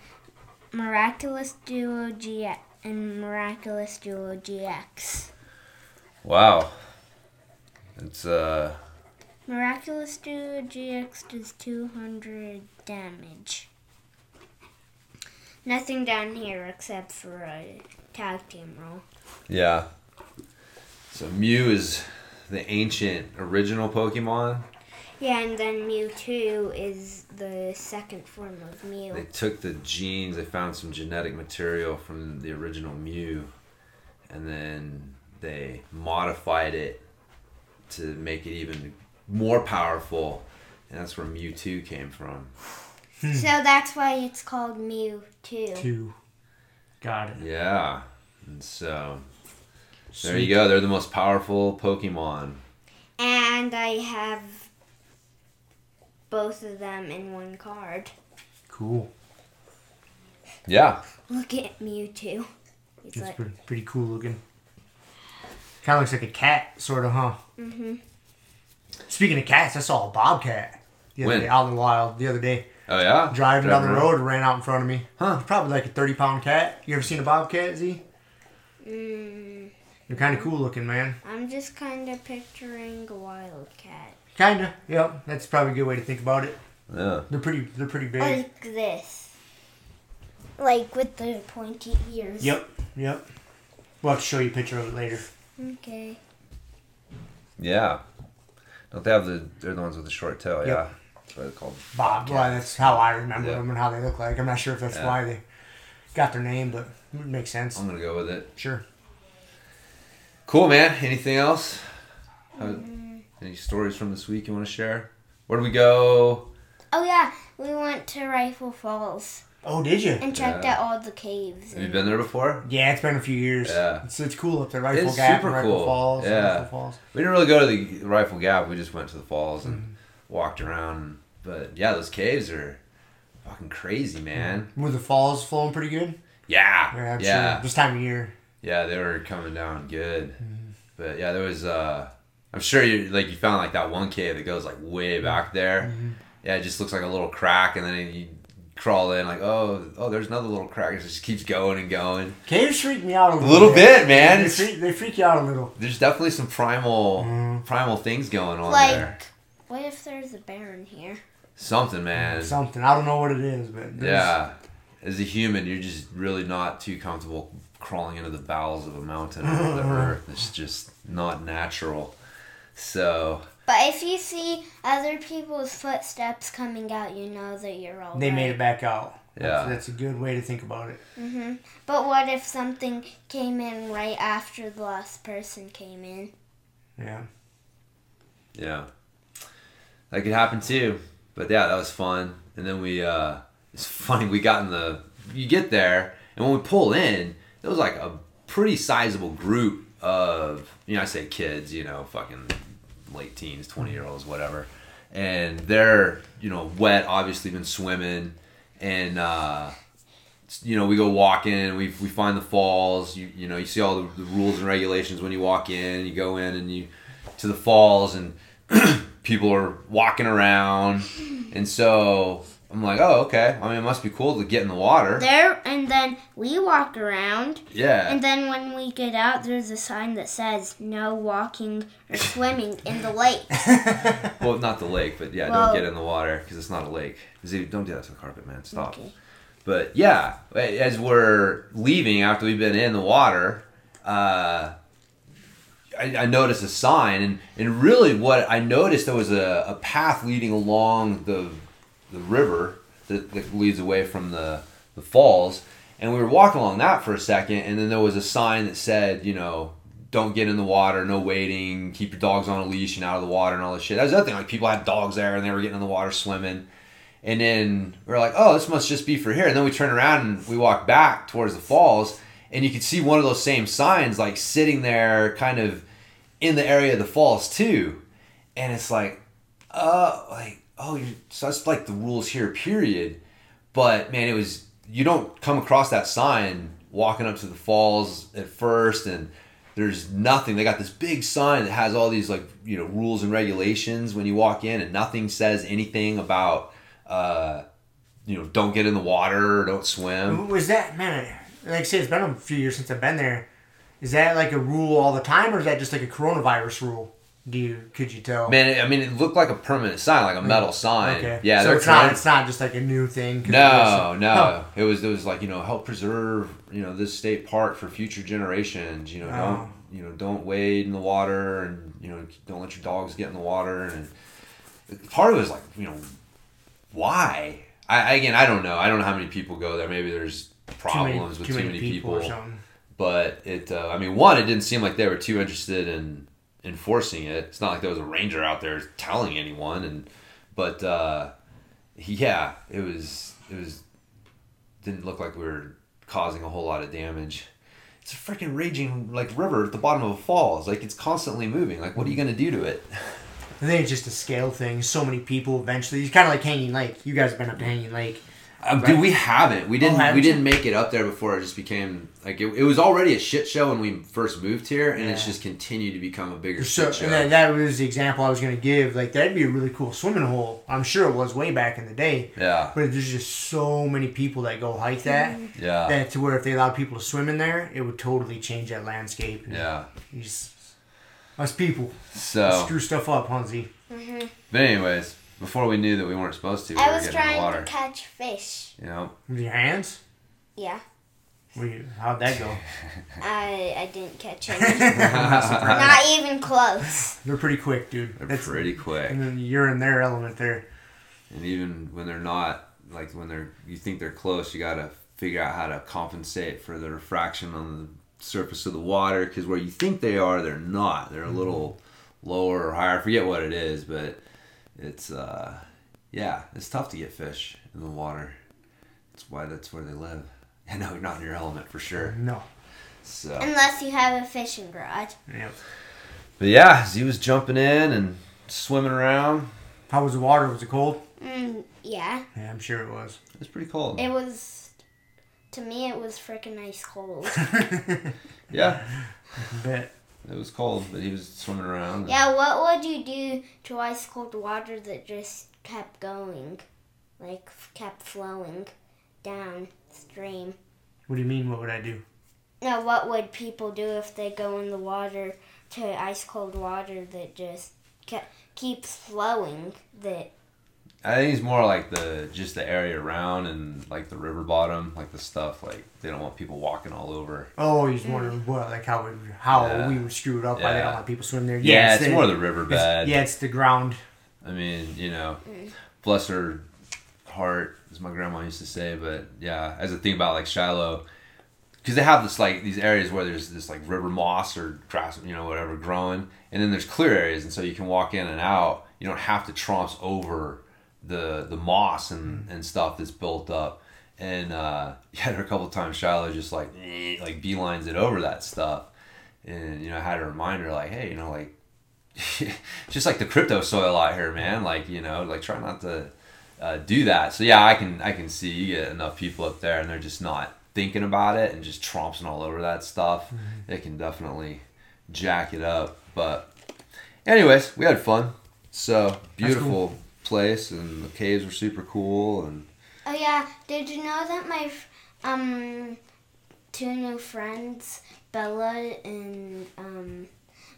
miraculous duo GX, and miraculous duo GX. Wow. It's, uh, Miraculous duo GX does 200 damage. Nothing down here except for a tag team roll. yeah. So Mew is the ancient original Pokemon. Yeah, and then Mewtwo is the second form of Mew. They took the genes, they found some genetic material from the original Mew, and then they modified it to make it even more powerful. And that's where Mewtwo came from. Hmm. So that's why it's called Mewtwo. two. Got it. Yeah. And so there you go. They're the most powerful Pokemon. And I have both of them in one card. Cool. Yeah. Look at Mewtwo. He's It's like, pretty, pretty cool looking. Kind of looks like a cat, sort of, huh? hmm Speaking of cats, I saw a bobcat the other When? day out in the wild the other day. Oh yeah. Driving down the around? road, ran out in front of me. Huh. Probably like a thirty pound cat. You ever seen a bobcat, Z? Mm, They're kind of cool looking, man. I'm just kind of picturing a wildcat. Kinda. Yep. That's probably a good way to think about it. Yeah. They're pretty. They're pretty big. Like this. Like with the pointy ears. Yep. Yep. We'll have to show you a picture of it later. Okay. Yeah. Don't they have the? They're the ones with the short tail. Yep. Yeah. That's what they're called. Bob. Well, that's how I remember Yeah. them and how they look like. I'm not sure if that's Yeah. why they got their name, but it makes sense. I'm gonna go with it. Sure. Cool, man. Anything else? How, mm-hmm. Any stories from this week you want to share? Where do we go? Oh yeah, we went to Rifle Falls Oh, did you? and checked Yeah. out all the caves. Have you been there before? Yeah, it's been a few years. Yeah. It's, it's cool up there. Rifle It's Gap super and Rifle cool. Falls. Yeah. Rifle Falls. We didn't really go to the Rifle Gap. We just went to the falls and Mm-hmm. walked around. But yeah, those caves are fucking crazy, man. Were the falls flowing pretty good? Yeah, Yeah, yeah, sure. This time of year. yeah. They were coming down good. Mm-hmm. But yeah, there was. uh I'm sure you like you found like that one cave that goes like way back there. Mm-hmm. yeah, it just looks like a little crack, and then you crawl in like, oh, oh, there's another little crack. And it just keeps going and going. Caves freak me out a A little, little bit, man. They freak, they freak you out a little. there's definitely some primal, Mm. primal things going on Like, there. what if there's a bear in here? Something, man. Something. I don't know what it is, but there's- Yeah. As a human, you're just really not too comfortable crawling into the bowels of a mountain or the earth. It's just not natural. So, But if you see other people's footsteps coming out, you know that you're all They made it back out. Yeah. that's a good way to think about it. hmm But what if something came in right after the last person came in? Yeah. yeah. That could happen too. But yeah, that was fun. And then we, uh, it's funny, we got in the, you get there, and when we pull in, there was like a pretty sizable group of, you know, I say kids, you know, fucking late teens, 20 year olds, whatever. And they're, you know, wet, obviously been swimming. And, uh, you know, we go walking, we, we find the falls, you, you know, you see all the, the rules and regulations when you walk in, you go in and you, to the falls and people are walking around. And so I'm like, oh, okay. I mean, it must be cool to get in the water. There, and then we walk around, Yeah. and then when we get out, there's a sign that says no walking or swimming in the lake. Well, not the lake, but yeah, Well- don't get in the water because it's not a lake. Don't do that to the carpet, man. Stop. Okay. But yeah, as we're leaving after we've been in the water, uh, I, I noticed a sign, and, and really what I noticed there was a, a path leading along the the river that, that leads away from the, the falls, and we were walking along that for a second, and then there was a sign that said, you know, don't get in the water, no wading, keep your dogs on a leash and out of the water and all this shit. That was the other thing, like people had dogs there and they were getting in the water swimming. And then we are like, oh, this must just be for here. And then we turn around and we walk back towards the falls, and you could see one of those same signs like sitting there, kind of in the area of the falls too. And it's like, uh, like oh, you so that's like the rules here, period. But man, it was you don't come across that sign walking up to the falls at first, and there's nothing. They got this big sign that has all these like you know rules and regulations when you walk in, and nothing says anything about uh, you know don't get in the water don't swim. Was that man? Like I say, it's been a few years since I've been there. Is that like a rule all the time, or is that just like a coronavirus rule? Do you could you tell? Man, I mean, it looked like a permanent sign, like a metal sign. Okay. Yeah, So it's not. trying- It's not just like a new thing. No, no. Huh. It was it was like you know help preserve you know this state park for future generations. You know Oh. don't you know don't wade in the water and you know don't let your dogs get in the water and part of it was like you know why I again I don't know I don't know how many people go there maybe there's Too many- problems with too many, people, or something. but it uh, I mean one it didn't seem like they were too interested in enforcing it it's not like there was a ranger out there telling anyone and but uh, yeah it was it was didn't look like we were causing a whole lot of damage it's a freaking raging like river at the bottom of a falls like it's constantly moving like what are you gonna do to it I think it's just a scale thing. So many people eventually. It's kind of like Hanging Lake. You guys have been up to Hanging Lake. Um, Dude, we haven't. We didn't. haven't we you? didn't make it up there before it just became like it, it was already a shit show when we first moved here, and it's just continued to become a bigger So shit show. and that, that was the example I was going to give. Like that'd be a really cool swimming hole. I'm sure it was way back in the day. yeah, But there's just so many people that go hike that. Mm-hmm. yeah, That to where if they allowed people to swim in there, it would totally change that landscape. yeah. You just- us people So, screw stuff up, Hansi. Mm-hmm. but anyways, before we knew that we weren't supposed to, we I were was getting in the trying water. to catch fish. You know, With your hands? Yeah, Were how'd that go? I I didn't catch any. Not even close. They're pretty quick, dude. they're That's- pretty quick, And then you're in their element there. and even when they're not, like when they're, you think they're close, you gotta figure out how to compensate for the refraction on the surface of the water, because where you think they are, they're not. They're a little lower or higher. I forget what it is, but it's uh, yeah, it's tough to get fish in the water. That's why that's where they live. I know you're not in your element for sure. No. So, Unless you have a fishing garage. Yep. but yeah, he was jumping in and swimming around. How was the water? Was it cold? Mm, yeah, Yeah, I'm sure it was. It was pretty cold. it was. To me, it was freaking ice cold. Yeah, Bet. it was cold, but he was swimming around. yeah, what would you do to ice cold water that just kept going, like kept flowing downstream. What do you mean? What would I do? Now, what would people do if they go in the water to ice cold water that just ke- keeps flowing? That I think it's more like the just the area around and like the river bottom, like the stuff like they don't want people walking all over. Oh, he's wondering mm. what, like how we, how Yeah. we would screw it up. Why they Yeah. don't let people swim there? Yeah, it's, the- more the it's- riverbed. Yeah, it's the ground. I mean, you know, mm. bless her heart, as my grandma used to say. But yeah, as a thing about like Shiloh, because they have this like these areas where there's this like river moss or grass, you know, whatever growing, and then there's clear areas, and so you can walk in and out. You don't have to trounce over the the moss and and stuff that's built up. And uh, yeah, there a couple times Shiloh just like eh, like beelines it over that stuff, and you know, I had a reminder like, hey, you know, like just like the crypto soil out here, man. Like you know, like try not to uh, do that. So yeah, I can I can see you get enough people up there, and they're just not thinking about it and just tromping all over that stuff. It can definitely jack it up. But anyways, we had fun. So beautiful place, and the caves were super cool, and oh yeah, did you know that my um two new friends, Bella and um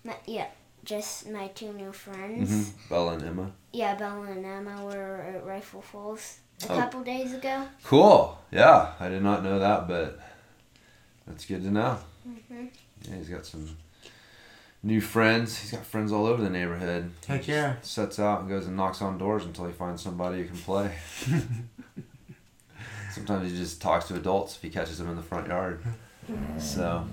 my, yeah, just my two new friends. mhm, Bella and Emma. Yeah, Bella and Emma were at Rifle Falls a Oh. couple days ago. Cool. Yeah, I did not know that, but that's good to know. Mhm. Yeah, he's got some new friends. He's got friends all over the neighborhood. Heck He yeah. Sets out and goes and knocks on doors until he finds somebody who can play. Sometimes he just talks to adults if he catches them in the front yard. So,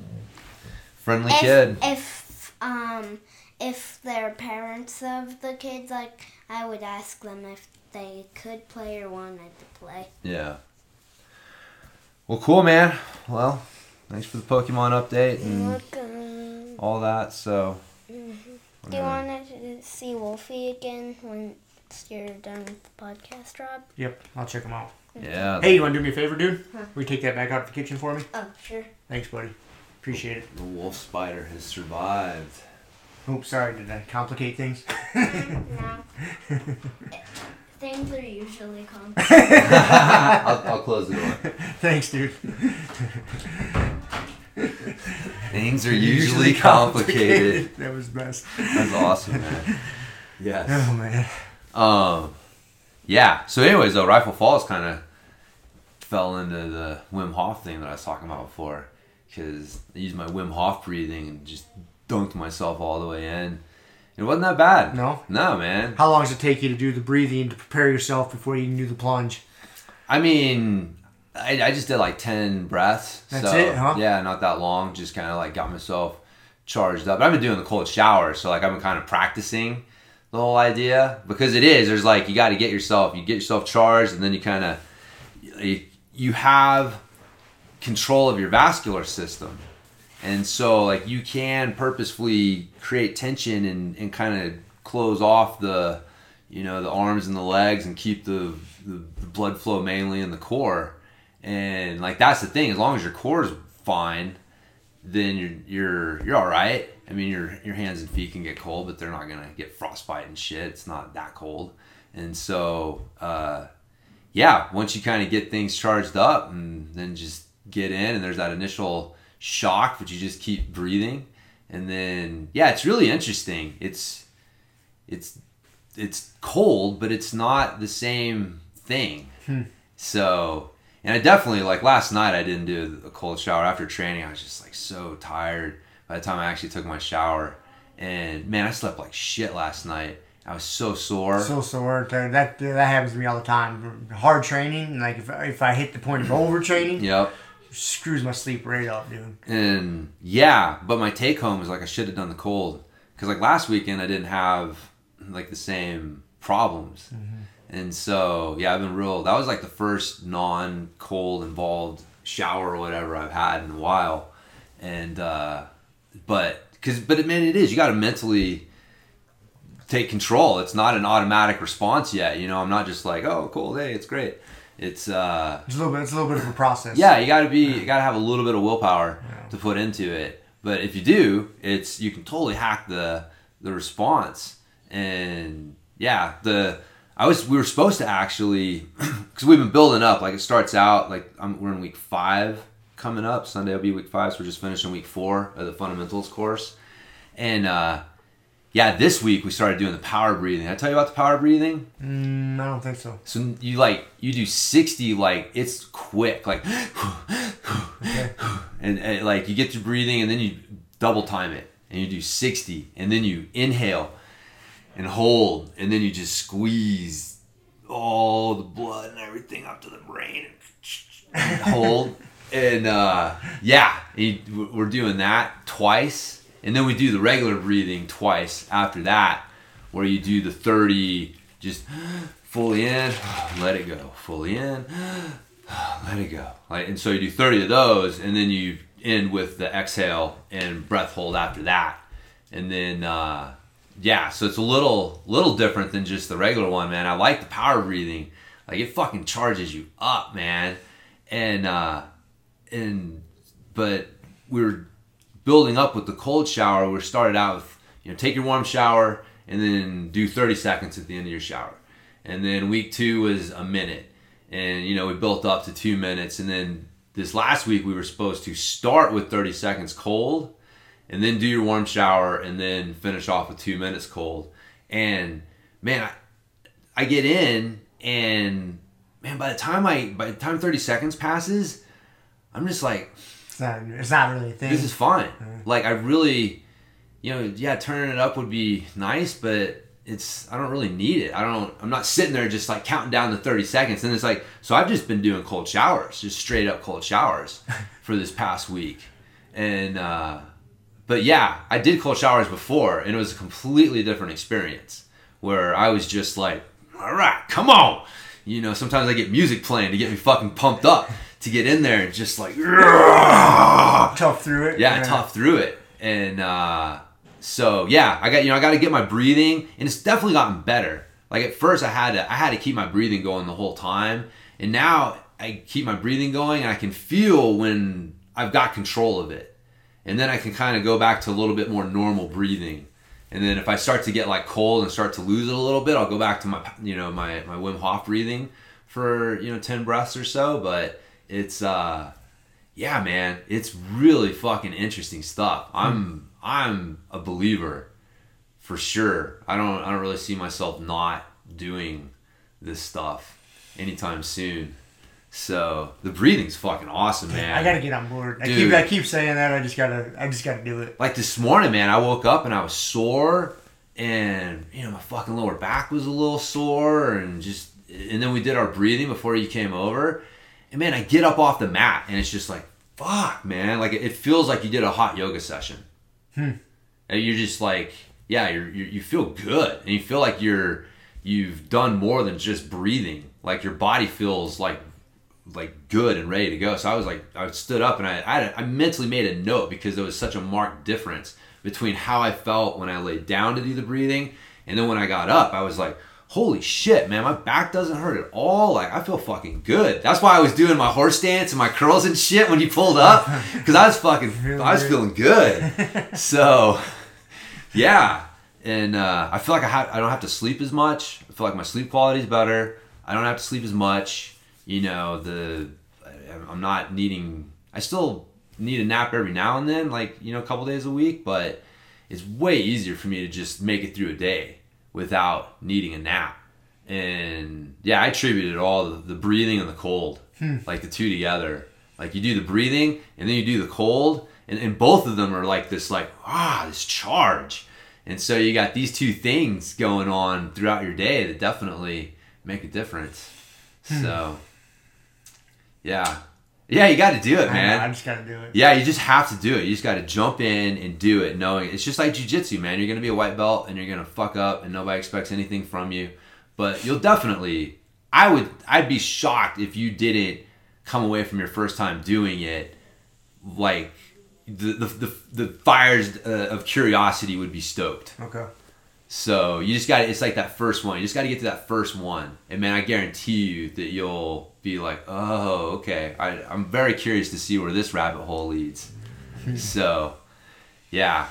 friendly if, kid. If um if they're parents of the kids, like I would ask them if they could play or wanted to play. Yeah. Well, cool, man. Well, thanks for the Pokemon update and Welcome. all that. So, mm-hmm. Do you want to see Wolfie again when you're done with the podcast, Rob? Yep, I'll check them out. yeah. Hey, you want to do me a favor, dude? Huh. Will you take that back out of the kitchen for me? Oh, sure. Thanks, buddy. Appreciate it. The wolf spider has survived. Oops, sorry. Did I complicate things? no. Things are usually complicated. I'll, I'll close the door. Thanks, dude. Things are usually complicated. that was best. That's awesome, man. Yes. Oh man. Um, yeah. So, anyways, though, Rifle Falls kind of fell into the Wim Hof thing that I was talking about before, because I used my Wim Hof breathing and just dunked myself all the way in. It wasn't that bad. No? No, man. How long does it take you to do the breathing to prepare yourself before you can do the plunge? I mean, I, I just did like 10 breaths. That's so, it, huh? Yeah, not that long. Just kind of like got myself charged up. I've been doing the cold shower, so like I've been kind of practicing the whole idea because it is. There's like, you got to get yourself, you get yourself charged, and then you kind of, you, you have control of your vascular system. And so, like, you can purposefully create tension and, and kind of close off the, you know, the arms and the legs and keep the, the, the blood flow mainly in the core. And, like, that's the thing. As long as your core is fine, then you're, you're, you're all right. I mean, your, your hands and feet can get cold, but they're not going to get frostbite and shit. It's not that cold. And so, uh, yeah, once you kind of get things charged up and then just get in and there's that initial shock, but you just keep breathing. And then, yeah, it's really interesting. It's, it's, it's cold, but it's not the same thing. Hmm. So, and I definitely, like last night, I didn't do a cold shower after training. I was just like so tired by the time I actually took my shower. And man, I slept like shit last night. I was so sore. So sore. That that that happens to me all the time. Hard training, like if if I hit the point of overtraining, yep. Screws my sleep right up, dude. And yeah, but my take home is like I should have done the cold because like last weekend I didn't have like the same problems, and so yeah, I've been real. That was like the first non cold involved shower or whatever I've had in a while, and uh, but because but it, man, it is you got to mentally take control. It's not an automatic response yet. You know, I'm not just like oh cold, hey, it's great. It's uh It's a little bit. It's a little bit of a process. yeah, you got to be, you got to have a little bit of willpower to put into it. But if you do, it's you can totally hack the the response. And yeah, the I was we were supposed to actually because we've been building up. Like it starts out like I'm, we're in week five coming up. Sunday will be week five, so we're just finishing week four of the fundamentals course. And uh, yeah, this week we started doing the power breathing. Did I tell you about the power breathing. Mm, I don't think so. So you like you do sixty like it's quick like, Okay. and, and like you get to breathing and then you double time it and you do sixty and then you inhale and hold and then you just squeeze all the blood and everything up to the brain and hold and uh, yeah you- we're doing that twice and then we do the regular breathing twice after that where you do the 30 just fully in let it go fully in let it go. Like and so you do 30 of those and then you end with the exhale and breath hold after that. And then uh, yeah so it's a little little different than just the regular one man. I like the power breathing. Like it fucking charges you up man. And uh and but we were building up with the cold shower we started out with you know take your warm shower and then do 30 seconds at the end of your shower. And then week two was a minute. And you know we built up to two minutes. And then this last week we were supposed to start with 30 seconds cold and then do your warm shower and then finish off with two minutes cold. And man i, I get in and man by the time i by the time 30 seconds passes i'm just like It's not. It's not really a thing. this is fine. Like I really, you know, yeah, turning it up would be nice, but it's I don't really need it. I don't. I'm not sitting there just like counting down the 30 seconds. And it's like so I've just been doing cold showers, just straight up cold showers for this past week, and uh, but yeah, I did cold showers before, and it was a completely different experience where I was just like, all right, come on. You know, sometimes I get music playing to get me fucking pumped up to get in there and just like, tough through it. yeah, tough through it. And uh, so yeah, I got you know I got to get my breathing, and it's definitely gotten better. Like at first, I had to I had to keep my breathing going the whole time, and now I keep my breathing going, and I can feel when I've got control of it, and then I can kind of go back to a little bit more normal breathing. And then if I start to get like cold and start to lose it a little bit, I'll go back to my you know my my Wim Hof breathing for you know ten breaths or so. But it's uh yeah, man, it's really fucking interesting stuff. I'm I'm a believer for sure. I don't I don't really see myself not doing this stuff anytime soon. So the breathing's fucking awesome, man. I gotta get on board. I Dude. keep. I keep saying that. I just gotta. I just gotta do it. like this morning, man, I woke up and I was sore, and you know my fucking lower back was a little sore, and just and then we did our breathing before you came over, and man, I get up off the mat and it's just like fuck, man, like it, feels like you did a hot yoga session. Hmm. And you're just like, yeah, you're, you you feel good, and you feel like you're you've done more than just breathing. Like your body feels like like good and ready to go. So I was like, I stood up and I, I, I mentally made a note because there was such a marked difference between how I felt when I laid down to do the breathing and then when I got up, I was like, holy shit, man, my back doesn't hurt at all. Like I feel fucking good. That's why I was doing my horse stance and my curls and shit when you pulled up because I was fucking, I was feeling good. So, yeah. And uh, I feel like I, ha- I don't have to sleep as much. I feel like my sleep quality is better. I don't have to sleep as much. You know, the I'm not needing. I still need a nap every now and then, like you know, a couple days a week. But it's way easier for me to just make it through a day without needing a nap. And yeah, I attribute it all the, the breathing and the cold, like the two together. Like you do the breathing and then you do the cold, and, and both of them are like this, like ah, this charge. And so you got these two things going on throughout your day that definitely make a difference. So, yeah, yeah, you got to do it, I, man. I just gotta do it. Yeah, you just have to do it. You just got to jump in and do it, knowing it's just like jujitsu, man. You're gonna be a white belt and you're gonna fuck up, and nobody expects anything from you. But you'll definitely. I would. I'd be shocked if you didn't come away from your first time doing it like the the the, the fires uh, of curiosity would be stoked. Okay. So you just got it's like that first one. You just got to get to that first one. And man, I guarantee you that you'll be like, oh, okay. I, I'm very curious to see where this rabbit hole leads. so, yeah.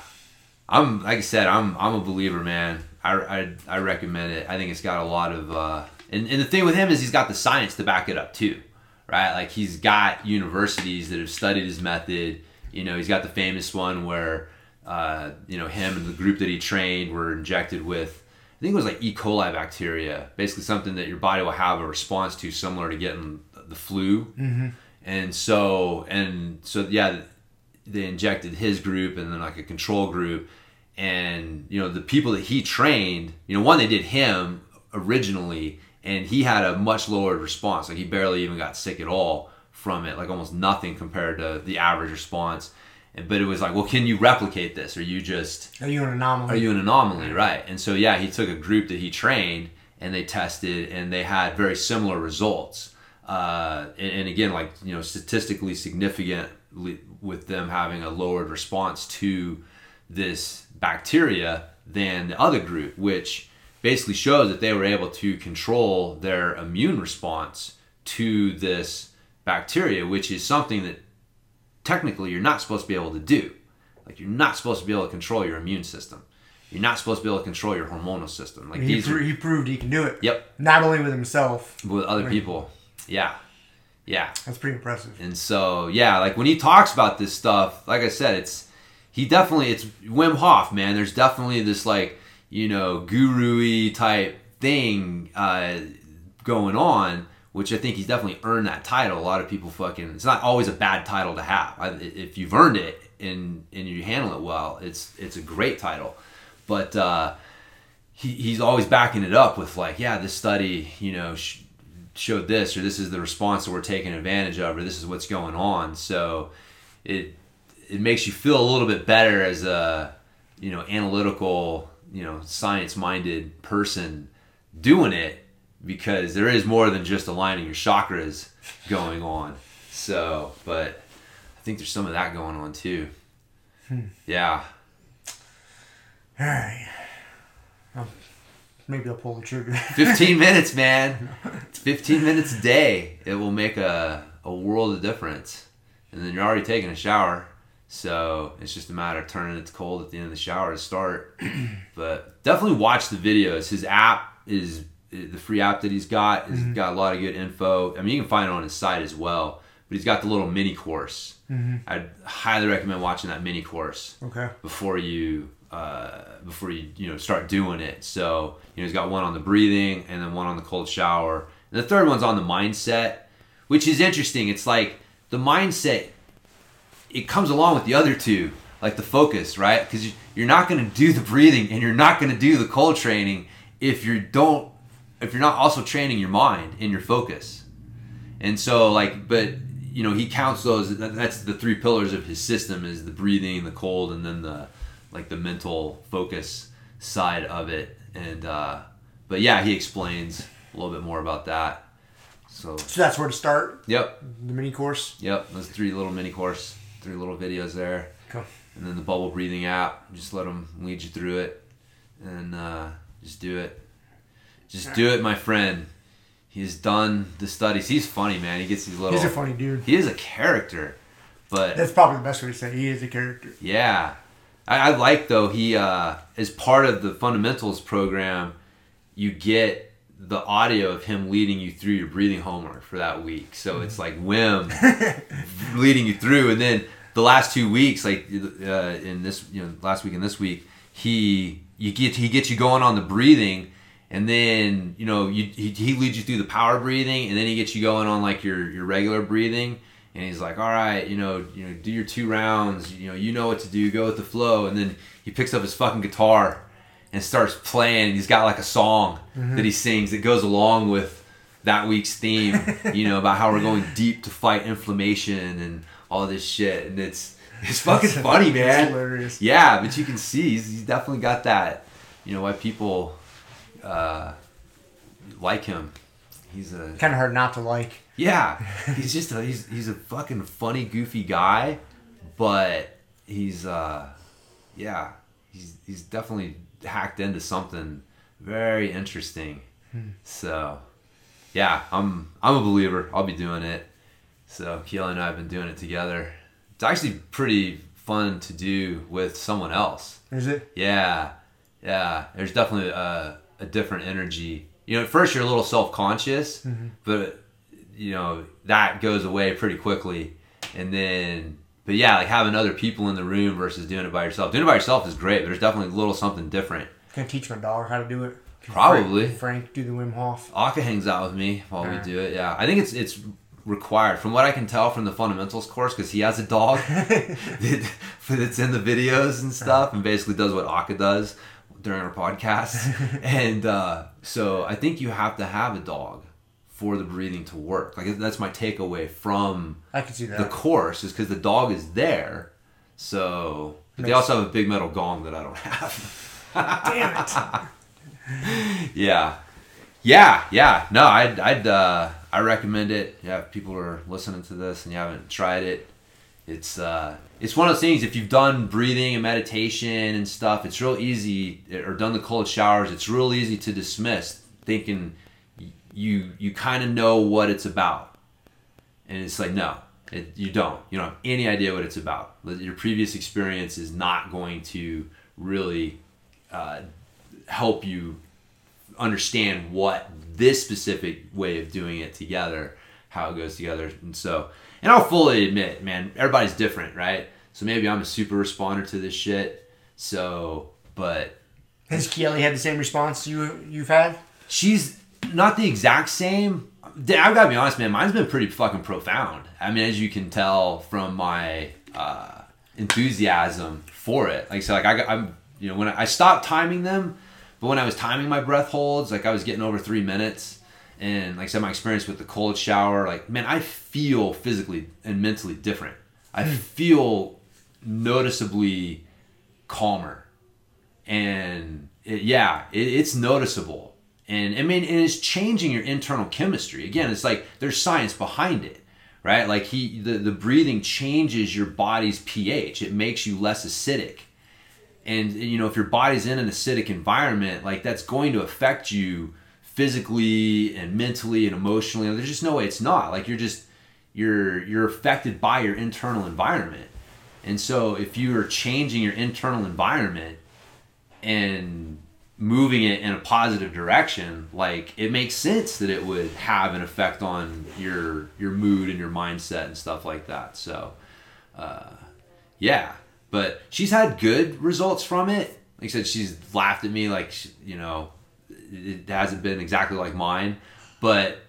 I'm, like I said, I'm, I'm a believer, man. I, I, I recommend it. I think it's got a lot of, uh, and, and the thing with him is he's got the science to back it up too, right? Like he's got universities that have studied his method. You know, he's got the famous one where, uh, you know, him and the group that he trained were injected with, I think it was like E. coli bacteria, basically something that your body will have a response to, similar to getting the flu. Mm-hmm. And so, and so, yeah, they injected his group and then like a control group and you know the people that he trained you know one they did him originally and he had a much lower response like he barely even got sick at all from it like almost nothing compared to the average response but it was like well can you replicate this? Or you just Are you an anomaly? are you an anomaly? Right. And so yeah he took a group that he trained and they tested and they had very similar results. Uh, and, and again like you know statistically significant with them having a lowered response to this bacteria than the other group which basically shows that they were able to control their immune response to this bacteria which is something that technically you're not supposed to be able to do. Like you're not supposed to be able to control your immune system. You're not supposed to be able to control your hormonal system. Like he, these pro- are, he proved he can do it. yep. Not only with himself. but with other people. Yeah. Yeah. That's pretty impressive. and so yeah like when he talks about this stuff like i said it's he definitely it's wim hof man. There's definitely this like you know guru y type thing uh going on which i think he's definitely earned that title. A lot of people fucking it's not always a bad title to have. I, if you've earned it and and you handle it well it's it's a great title. But uh he, he's always backing it up with like yeah this study you know sh- showed this or this is the response that we're taking advantage of or this is what's going on. So it it makes you feel a little bit better as a you know analytical you know science minded person doing it because there is more than just aligning your chakras going on so but i think there's some of that going on too yeah All right. Um, maybe I'll pull the trigger. 15 minutes, man. It's 15 minutes a day. It will make a, a world of difference. And then you're already taking a shower. So it's just a matter of turning it to cold at the end of the shower to start. but definitely watch the videos. His app is the free app that he's got. Has got a lot of good info. I mean, you can find it on his site as well. But he's got the little mini course. I'd highly recommend watching that mini course okay. before you uh, before you you know start doing it. So you know he's got one on the breathing and then one on the cold shower, and the third one's on the mindset, which is interesting. It's like the mindset it comes along with the other two, like the focus, right? Because you're not going to do the breathing and you're not going to do the cold training if you don't if you're not also training your mind and your focus. And so like, but you know he counts those. that- That's the three pillars of his system: is the breathing, the cold, and then the like the mental focus side of it. And uh, but yeah, he explains a little bit more about that. So So that's where to start yep, the mini course. Yep, those three little mini course, three little videos there, Cool. and then the bubble breathing app. Just let them lead you through it, and uh, just do it. Just do it, my friend. He's done the studies. He's funny, man. He gets these little. He's a funny dude. He is a character, but That's probably the best way to say it. he is a character. yeah, I, I like though he uh, as part of the fundamentals program, you get the audio of him leading you through your breathing homework for that week. So it's like Wim leading you through, and then the last two weeks, like uh, in this, you know, last week and this week, he you get he gets you going on the breathing. And then you know you, he, he leads you through the power breathing, and then he gets you going on like your, your regular breathing, and he's like, "All right, you know, you know, do your two rounds. You know, you know what to do. Go with the flow." And then he picks up his fucking guitar and starts playing. And he's got like a song mm-hmm. that he sings that goes along with that week's theme. you know, about how we're going deep to fight inflammation and all this shit. And it's it's fucking funny, man. hilarious. Yeah, but you can see he's, he's definitely got that. You know why people uh, like him. He's a Kind of hard not to like. yeah, he's just a, he's he's a fucking funny, goofy guy, but he's uh, yeah, he's he's definitely hacked into something very interesting. So, yeah, I'm I'm a believer. I'll be doing it. So Keelan and I have been doing it together. It's actually pretty fun to do with someone else. Is it? Yeah, Yeah, there's definitely a, a different energy. You know, at first you're a little self conscious, mm-hmm. but you know that goes away pretty quickly, and then. But yeah, like having other people in the room versus doing it by yourself. Doing it by yourself is great, but there's definitely a little something different. Can I teach my dog how to do it? Can Probably. Frank, Frank do the Wim Hof. Aka hangs out with me while we do it. Yeah, I think it's it's required from what I can tell from the fundamentals course because he has a dog that- that's in the videos and stuff, and basically does what Aka does during our podcast. and uh, so I think you have to have a dog for the breathing to work. Like that's my takeaway from I can see that. the course is because the dog is there. So but they also have a big metal gong that I don't have. Damn it. Yeah, yeah, yeah. No, I'd, I'd, uh, I recommend it. Yeah, if people are listening to this and you haven't tried it, it's, uh, it's one of those things. If you've done breathing and meditation and stuff, it's real easy, or done the cold showers. It's real easy to dismiss, thinking you you kind of know what it's about, and it's like no, it, you don't. You don't have any idea what it's about. Your previous experience is not going to really uh, help you understand what this specific way of doing it together, how it goes together. And so, and I'll fully admit, man, everybody's different, right? So maybe I'm a super responder to this shit. So, but Has Kelly had the same response you you've had? she's not the exact same. I've got to be honest, man. Mine's been pretty fucking profound. I mean, as you can tell from my uh, enthusiasm for it. Like, so, like I, I'm, you know, when I, I stopped timing them, but when I was timing my breath holds, like I was getting over three minutes. And like I said, my experience with the cold shower, like man, I feel physically and mentally different. I hmm. feel noticeably calmer and it, yeah, it, it's noticeable. And I mean, and it's changing your internal chemistry. Again, it's like there's science behind it, right? Like he, the the breathing changes your body's pH. It makes you less acidic. And you know, if your body's in an acidic environment, like that's going to affect you physically and mentally and emotionally. There's just no way it's not. Like you're just you're you're affected by your internal environment. And so if you are changing your internal environment and moving it in a positive direction, like it makes sense that it would have an effect on your your mood and your mindset and stuff like that. So, uh, yeah, but she's had good results from it. Like I said, she's laughed at me like you know it hasn't been exactly like mine, but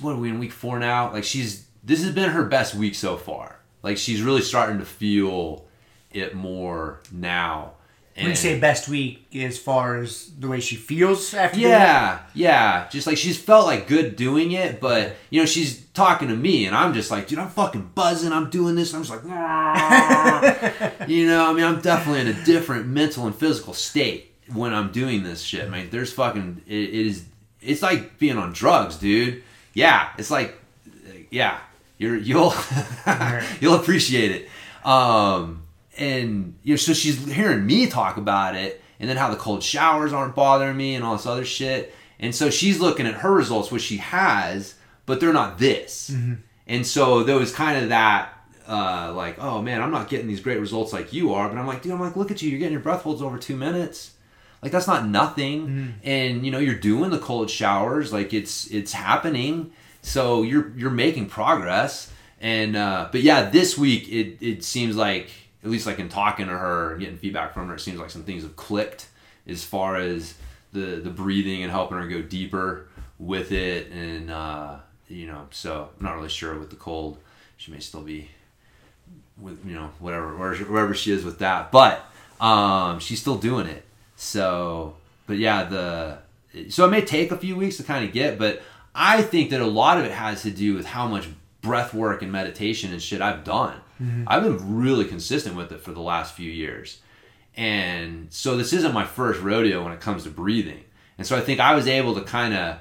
what are we in week four now? Like she's this has been her best week so far. Like she's really starting to feel it more now. When you say best week as far as the way she feels after? Yeah, yeah. Just like she's felt like good doing it, but you know, she's talking to me and I'm just like, dude, I'm fucking buzzing. I'm doing this. I'm just like, you know, I mean, I'm definitely in a different mental and physical state when I'm doing this shit, man. There's fucking, it, it is, it's like being on drugs, dude. Yeah, it's like, yeah, you're, you'll, you'll appreciate it. Um, and you know, so she's hearing me talk about it, and then how the cold showers aren't bothering me, and all this other shit. And so she's looking at her results, which she has, but they're not this. And so there was kind of that, uh, like, oh man, I'm not getting these great results like you are. But I'm like, dude, I'm like, look at you, you're getting your breath holds over two minutes. Like that's not nothing. And you know, you're doing the cold showers, like it's it's happening. So you're you're making progress. And uh, but yeah, this week it it seems like at least like in talking to her and getting feedback from her, it seems like some things have clicked as far as the the breathing and helping her go deeper with it. And uh, you know, so I'm not really sure with the cold. She may still be with you know whatever wherever, wherever she is with that, but um, she's still doing it. So, but yeah, the so it may take a few weeks to kind of get, but I think that a lot of it has to do with how much breath work and meditation and shit I've done. Mm-hmm. I've been really consistent with it for the last few years. And so this isn't my first rodeo when it comes to breathing. And so I think I was able to kind of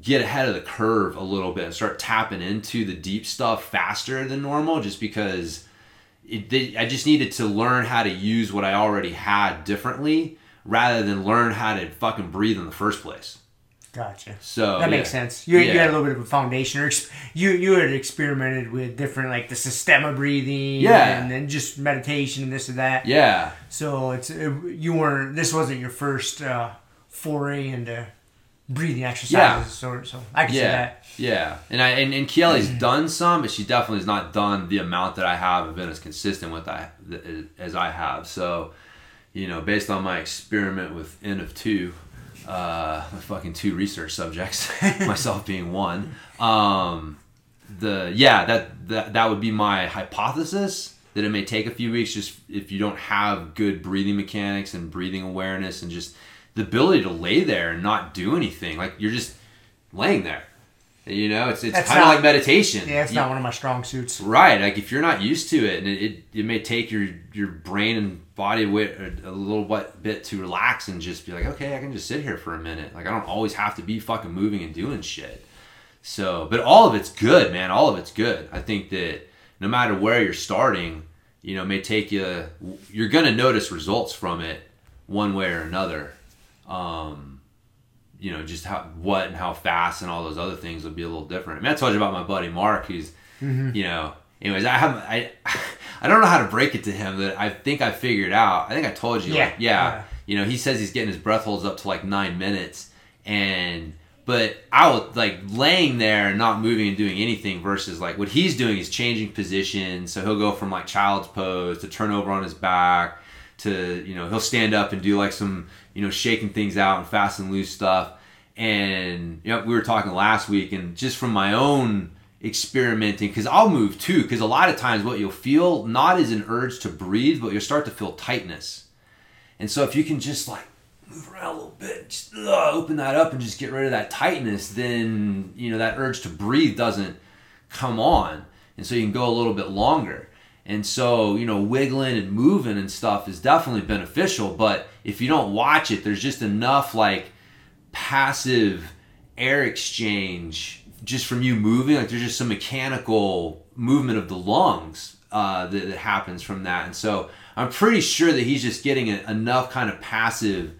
get ahead of the curve a little bit and start tapping into the deep stuff faster than normal just because it, they, I just needed to learn how to use what I already had differently rather than learn how to fucking breathe in the first place. Gotcha. So that yeah. makes sense. You, you had a little bit of a foundation, or you you had experimented with different like the systema breathing, Yeah. and then just meditation and this and that. Yeah, So it's it, you weren't. This wasn't your first uh, foray into breathing exercises. Yeah. So, so I can see yeah, that. yeah. And I and, and Kieli's done some, but she definitely has not done the amount that I have and been as consistent with I as I have. So, you know, based on my experiment with N of two, uh, fucking two research subjects, myself being one. Um, the yeah, that that that would be my hypothesis that it may take a few weeks just if you don't have good breathing mechanics and breathing awareness and just the ability to lay there and not do anything. Like you're just laying there. You know, it's it's kind of like meditation. Yeah, it's You- not one of my strong suits. Right, like if you're not used to it, and it, it, it may take your your brain and body wait a, a little what bit to relax and just be like, okay, I can just sit here for a minute. Like I don't always have to be fucking moving and doing shit. So, but all of it's good, man. All of it's good. I think that no matter where you're starting, you know, it may take you. You're gonna notice results from it one way or another. Um, you know, just how what and how fast and all those other things would be a little different. I mean, I told you about my buddy Mark, who's, mm-hmm. you know, anyways, I have I, I don't know how to break it to him that I think I figured out. I think I told you, Yeah. like, yeah, Yeah. you know, he says he's getting his breath holds up to like nine minutes, and but I was like laying there and not moving and doing anything versus like what he's doing is changing position. So he'll go from like child's pose to turn over on his back to you know he'll stand up and do like some you know shaking things out and fast and loose stuff. And you know we were talking last week and just from my own experimenting because I'll move too because a lot of times what you'll feel not is an urge to breathe but you'll start to feel tightness. And so if you can just like move around a little bit, just uh, open that up and just get rid of that tightness, then you know that urge to breathe doesn't come on, and so you can go a little bit longer. And so you know wiggling and moving and stuff is definitely beneficial, but if you don't watch it, there's just enough like passive air exchange just from you moving. Like there's just some mechanical movement of the lungs uh, that, that happens from that. And so I'm pretty sure that he's just getting a, enough kind of passive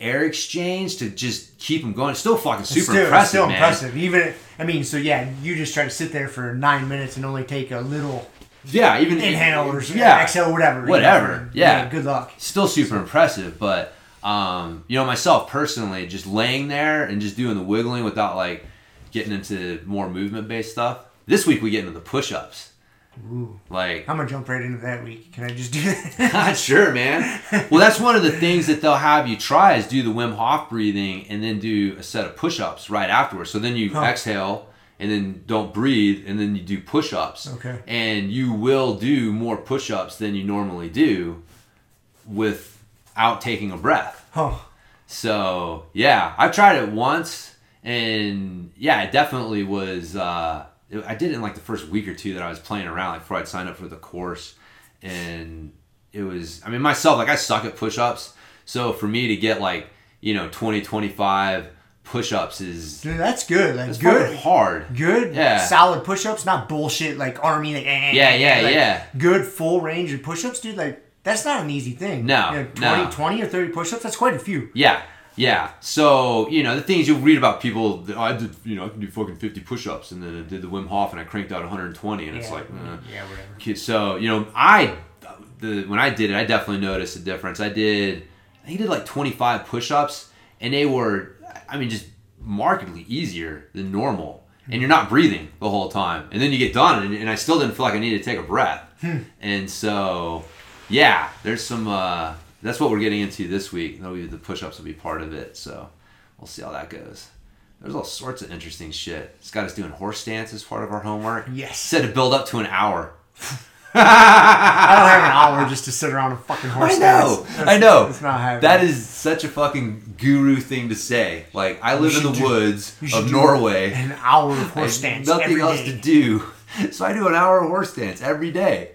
air exchange to just keep him going. It's still fucking super It's still, impressive, it's still man. impressive. Even I mean, so yeah, you just try to sit there for nine minutes and only take a little Yeah, even inhale or yeah, exhale, whatever. you know, Whatever, yeah. Good luck. still super impressive but um, you know myself personally just laying there and just doing the wiggling without like getting into more movement based stuff this week we get into the push-ups Ooh. like I'm gonna jump right into that week. Can I just do that? not sure man well that's one of the things that they'll have you try is do the wim hof breathing and then do a set of push-ups right afterwards so then you Huh. exhale and then don't breathe and then you do push-ups Okay. and you will do more push-ups than you normally do without taking a breath oh, so yeah, I've tried it once, and yeah, it definitely was. Uh, I did it in like the first week or two that I was playing around, like before I'd signed up for the course, and it was. I mean, myself, like I suck at push-ups, so for me to get like you know 20, 25 push-ups is dude, that's good. Like it's good, hard. good, Yeah. solid push-ups, not bullshit like army. Like, eh, Yeah, yeah, like, yeah. Good full range of push-ups, dude. Like that's not an easy thing. No, You know, 20, no. 20 or thirty push-ups. That's quite a few. Yeah, yeah. So you know the things you'll read about people. That, "Oh, I did, you know, I can do fucking fifty push-ups, and then I did the Wim Hof, and I cranked out 120, and it's like. eh. yeah, whatever. So you know, I the when I did it, I definitely noticed a difference. I did, I think I did like 25 push-ups, and they were, I mean, just markedly easier than normal. And you're not breathing the whole time, and then you get done, and, and I still didn't feel like I needed to take a breath. and so, yeah, there's some. uh That's what we're getting into this week. Be the push-ups will be part of it. So we'll see how that goes. There's all sorts of interesting shit. It's got us doing horse stance as part of our homework. Yes. Said to build up to an hour. I don't have an hour just to sit around a fucking horse I know. I know. That's not happening. That is such a fucking guru thing to say. Like I live in the do- woods of Norway. an hour of horse stance nothing else day. to do, so I do an hour of horse stance every day.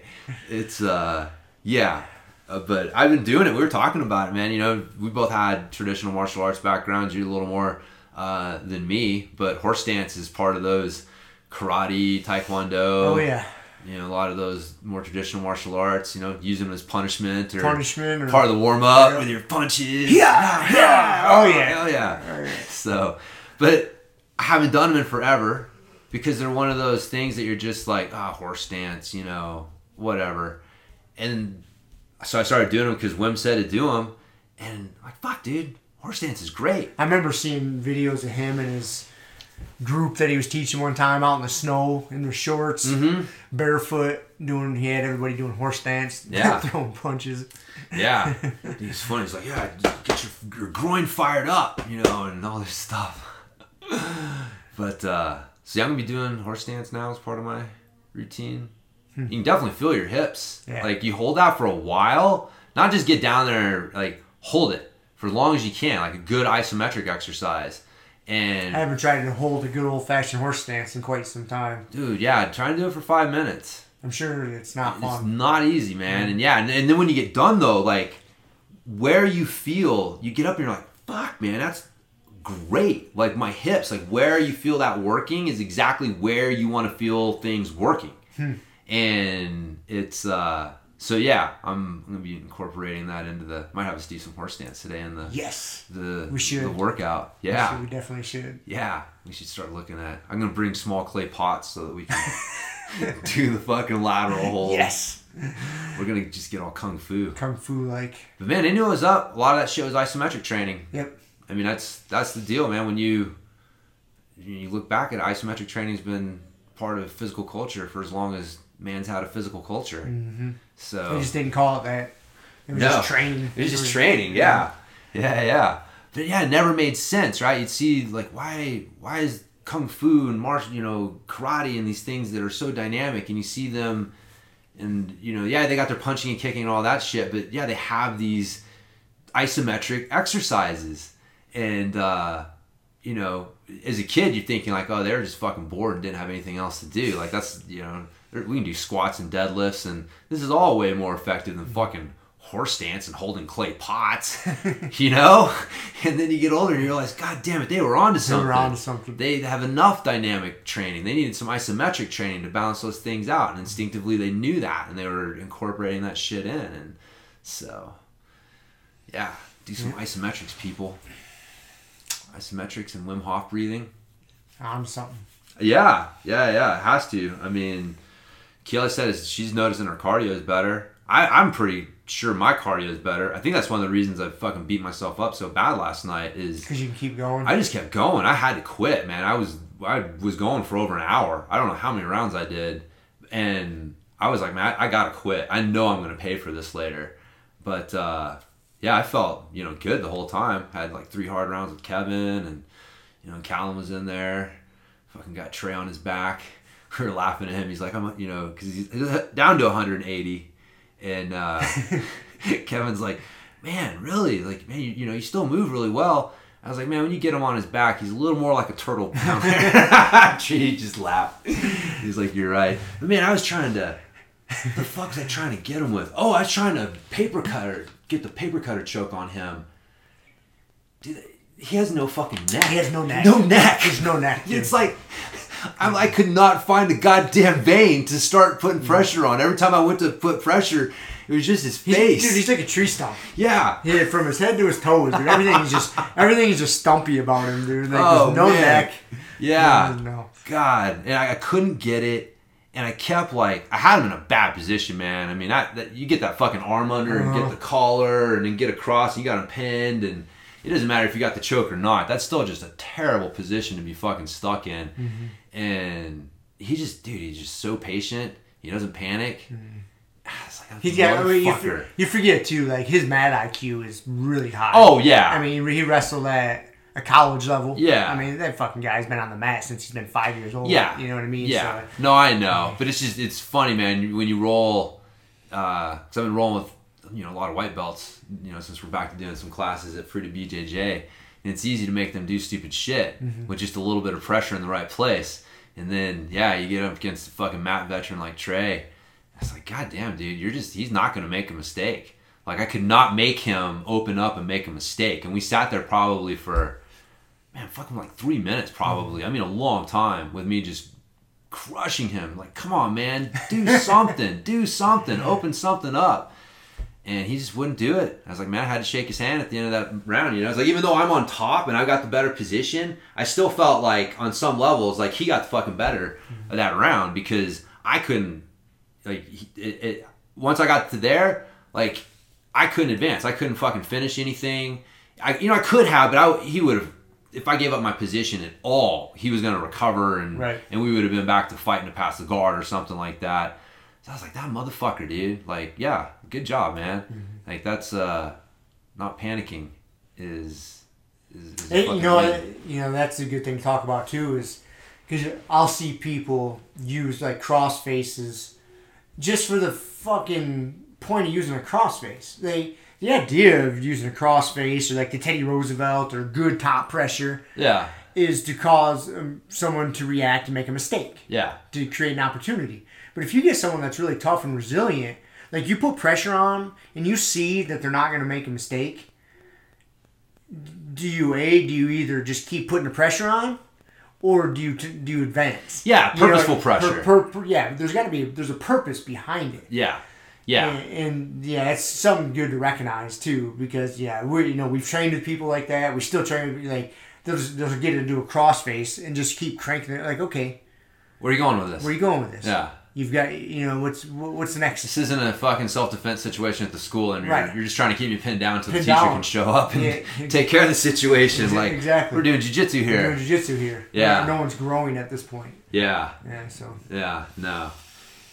It's uh, yeah. Uh, but I've been doing it. We were talking about it, man. You know, we both had traditional martial arts backgrounds. You a little more uh, than me, but horse stance is part of those karate, taekwondo. Oh yeah, You know, a lot of those more traditional martial arts. You know, use them as punishment or punishment or part of the warm up with your punches. Yeah, yeah. Oh, yeah. hell yeah. So, but I haven't done them in forever because they're one of those things that you're just like, ah, horse stance, you know, whatever. And so I started doing them because Wim said to do them, and I'm like, fuck, dude, horse stance is great. I remember seeing videos of him and his group that he was teaching one time out in the snow in their shorts, Mm-hmm. barefoot, doing. He had everybody doing horse stance, Yeah. throwing punches. Yeah, he's funny. He's like, yeah, get your, your groin fired up, you know, and all this stuff. but uh, so yeah, I'm gonna be doing horse stance now as part of my routine. You can definitely feel your hips. Yeah. Like you hold that for a while, not just get down there. Like hold it for as long as you can, like a good isometric exercise. And I haven't tried to hold a good old fashioned horse stance in quite some time. dude, yeah, try to do it for five minutes. I'm sure it's not It's fun. not easy, man. And yeah, and, and then when you get done though, like where you feel, you get up and you're like, fuck, man, that's great. Like my hips, like where you feel that working is exactly where you want to feel things working. And it's uh so yeah, I'm gonna be incorporating that into the might have us do some horse stance today in the Yes, the We should. the workout. we Yeah. should- we definitely should. Yeah, we should start looking at. I'm gonna bring small clay pots so that we can do the fucking lateral hold. Yes, We're gonna just get all kung fu. kung fu like. But man, they knew it was up. A lot of that shit was isometric training. Yep. I mean, that's that's the deal, man. When you you look back at it, isometric training's been part of physical culture for as long as man's had a physical culture. Mm-hmm. So They just didn't call it that. It was No. just training. It was just training, yeah. Yeah, yeah. But yeah, it never made sense, right? You'd see like why why is kung fu and martial, you know, karate and these things that are so dynamic and you see them and you know, yeah, they got their punching and kicking and all that shit, but yeah, they have these isometric exercises. And uh you know, as a kid, you're thinking like, oh, they're just fucking bored and didn't have anything else to do. Like that's, you know, we can do squats and deadlifts, and this is all way more effective than fucking horse stance and holding clay pots, you know. And then you get older and you realize, God damn it, they were onto They something. were onto something. They have enough dynamic training. They needed some isometric training to balance those things out, and instinctively they knew that, and they were incorporating that shit in, and so, yeah, do some isometrics, people. Isometrics and Wim Hof breathing. On something. Yeah, yeah, yeah. It has to. I mean, Keela said is she's noticing her cardio is better. I, I'm pretty sure my cardio is better. I think that's one of the reasons I fucking beat myself up so bad last night. Is Because you can keep going. I just kept going. I had to quit, man. I was I was going for over an hour. I don't know how many rounds I did, and I was like, man, I, I gotta quit. I know I'm gonna pay for this later. But uh, yeah, I felt you know good the whole time. had like three hard rounds with Kevin, and you know Callum was in there. Fucking got Trey on his back. We were laughing at him. He's like, I'm you know because he's down to 180, and uh, Kevin's like, man, really? Like, man, you, you know, you still move really well. I was like, man, when you get him on his back, he's a little more like a turtle there. Just laughed. He's like, you're right. But man, I was trying to. The fuck was I trying to get him with? Oh, I was trying to paper cutter, get the paper cutter choke on him. Dude, he has no fucking neck. He has no neck. No neck. There's no neck. dude. It's like I, I could not find a goddamn vein to start putting pressure on. Every time I went to put pressure, it was just his He's- face. Dude, he's like a tree stump. yeah. Yeah, from his head to his toes, dude. Everything is just everything is just stumpy about him, dude. Like Oh, no man. neck. Yeah. No, no. God, and I, I couldn't get it, and I kept like I had him in a bad position, man. I mean, that, that you get that fucking arm under and Uh-huh. get the collar, and then get across, and you got him pinned, and it doesn't matter if you got the choke or not. That's still just a terrible position to be fucking stuck in. And he just, dude, he's just so patient. He doesn't panic. Mm-hmm. Ah, it's like, He's got. I mean, you, for- you forget too, like his mat IQ is really high. Oh yeah. I mean, he wrestled at a college level. Yeah. I mean, that fucking guy's been on the mat since he's been five years old. Yeah. You know what I mean? Yeah. So, No, I know, but it's just it's funny, man. When you roll, uh, because I've been rolling with you know a lot of white belts, you know, since we're back to doing some classes at Fruity BJJ, and it's easy to make them do stupid shit mm-hmm. with just a little bit of pressure in the right place, and then yeah, you get up against a fucking mat veteran like Trey. It's like, God damn, dude, you're just he's not gonna make a mistake. Like I could not make him open up and make a mistake, and we sat there probably for man, fucking like three minutes probably. I mean, a long time with me just crushing him. Like, come on, man, do something, do something, open something up. And he just wouldn't do it. I was like, man, I had to shake his hand at the end of that round. You know, it's like even though I'm on top and I got the better position, I still felt like on some levels like he got the fucking better of that round because I couldn't like it, it, once I got to there, like I couldn't advance. I couldn't fucking finish anything. I you know I could have, but I he would have if I gave up my position at all, he was gonna recover and Right. and we would have been back to fighting to pass the guard or something like that. So I was like, that motherfucker, dude. Like, yeah, good job, man. Mm-hmm. Like that's uh not panicking is is, is a Hey, you know, what, you know that's a good thing to talk about too, is because I'll see people use like cross faces just for the fucking point of using a cross face. They the idea of using a cross face or like the Teddy Roosevelt or good top pressure Yeah. is to cause um, someone to react and make a mistake Yeah. to create an opportunity. But if you get someone that's really tough and resilient, like you put pressure on and you see that they're not going to make a mistake, do you a do you either just keep putting the pressure on, or do you t- do you advance? Yeah, You know, purposeful per- pressure. per- per- yeah, there's got to be there's a purpose behind it. Yeah. Yeah. And, and yeah, it's something good to recognize too, because yeah, we you know we've trained with people like that. We still train with like they'll just, they'll get into a cross face and just keep cranking it. Like okay, Where are you going with this? where are you going with this? Yeah. You've got you know what's what's the next? This isn't a fucking self defense situation at the school, and you're, Right. you're just trying to keep me pinned down until the teacher down. can show up and Yeah. take care of the situation. Exa- like exactly. we're doing jujitsu here. We're doing jiu-jitsu here. Yeah. No, no one's growing at this point. Yeah, Yeah, so yeah, no,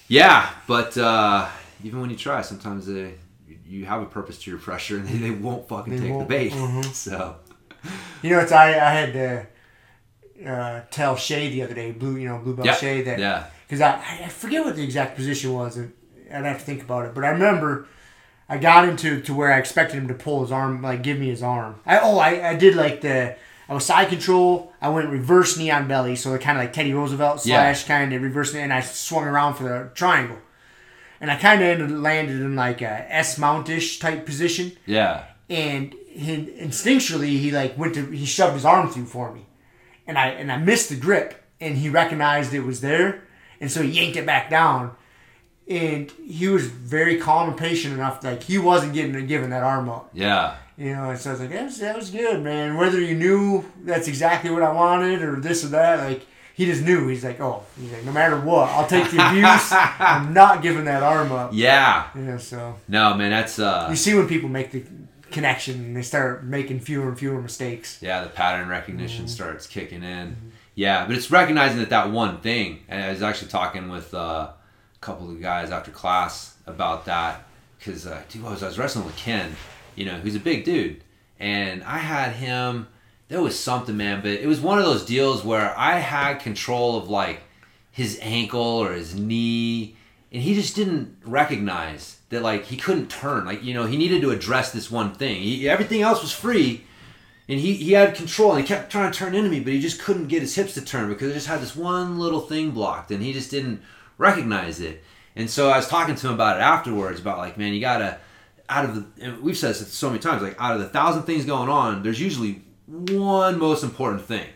yeah. But uh, even when you try, sometimes they you have a purpose to your pressure, and they, they won't fucking They take won't. the bait. Mhm. So you know, it's I I had to uh, tell Shay the other day, blue you know blue belt yeah, Shay that yeah, because I, I forget what the exact position was. and I'd have to think about it. But I remember I got into to where I expected him to pull his arm, like give me his arm. I oh I, I did like the I was side control. I went reverse knee on belly, so kind of like Teddy Roosevelt Yeah. slash kind of reverse knee, and I swung around for the triangle. And I kind of ended landed in like a S mountish type position yeah, and he, instinctually he like went to he shoved his arm through for me, and I and I missed the grip, and he recognized it was there, and so he yanked it back down, and he was very calm and patient enough like he wasn't getting giving that arm up, yeah, you know, and so I was like that was, that was good, man. Whether you knew that's exactly what I wanted or this or that, like. He just knew. He's like, oh, he's like, no matter what, I'll take the abuse. I'm not giving that arm up. yeah. Yeah, so No, man, that's uh, you see when people make the connection and they start making fewer and fewer mistakes. Yeah, the pattern recognition Mm-hmm. starts kicking in. Yeah, but it's recognizing that that one thing. And I was actually talking with uh, a couple of guys after class about that because, uh, dude, I was, I was wrestling with Ken, you know, who's a big dude, and I had him. There was something, man, but it was one of those deals where I had control of like his ankle or his knee, and he just didn't recognize that like he couldn't turn. Like you know, he needed to address this one thing. He, everything else was free, and he, he had control and he kept trying to turn into me, but he just couldn't get his hips to turn because he just had this one little thing blocked and he just didn't recognize it. And so I was talking to him about it afterwards about like, man, you gotta out of the and we've said this so many times, like out of the thousand things going on, there's usually one most important thing.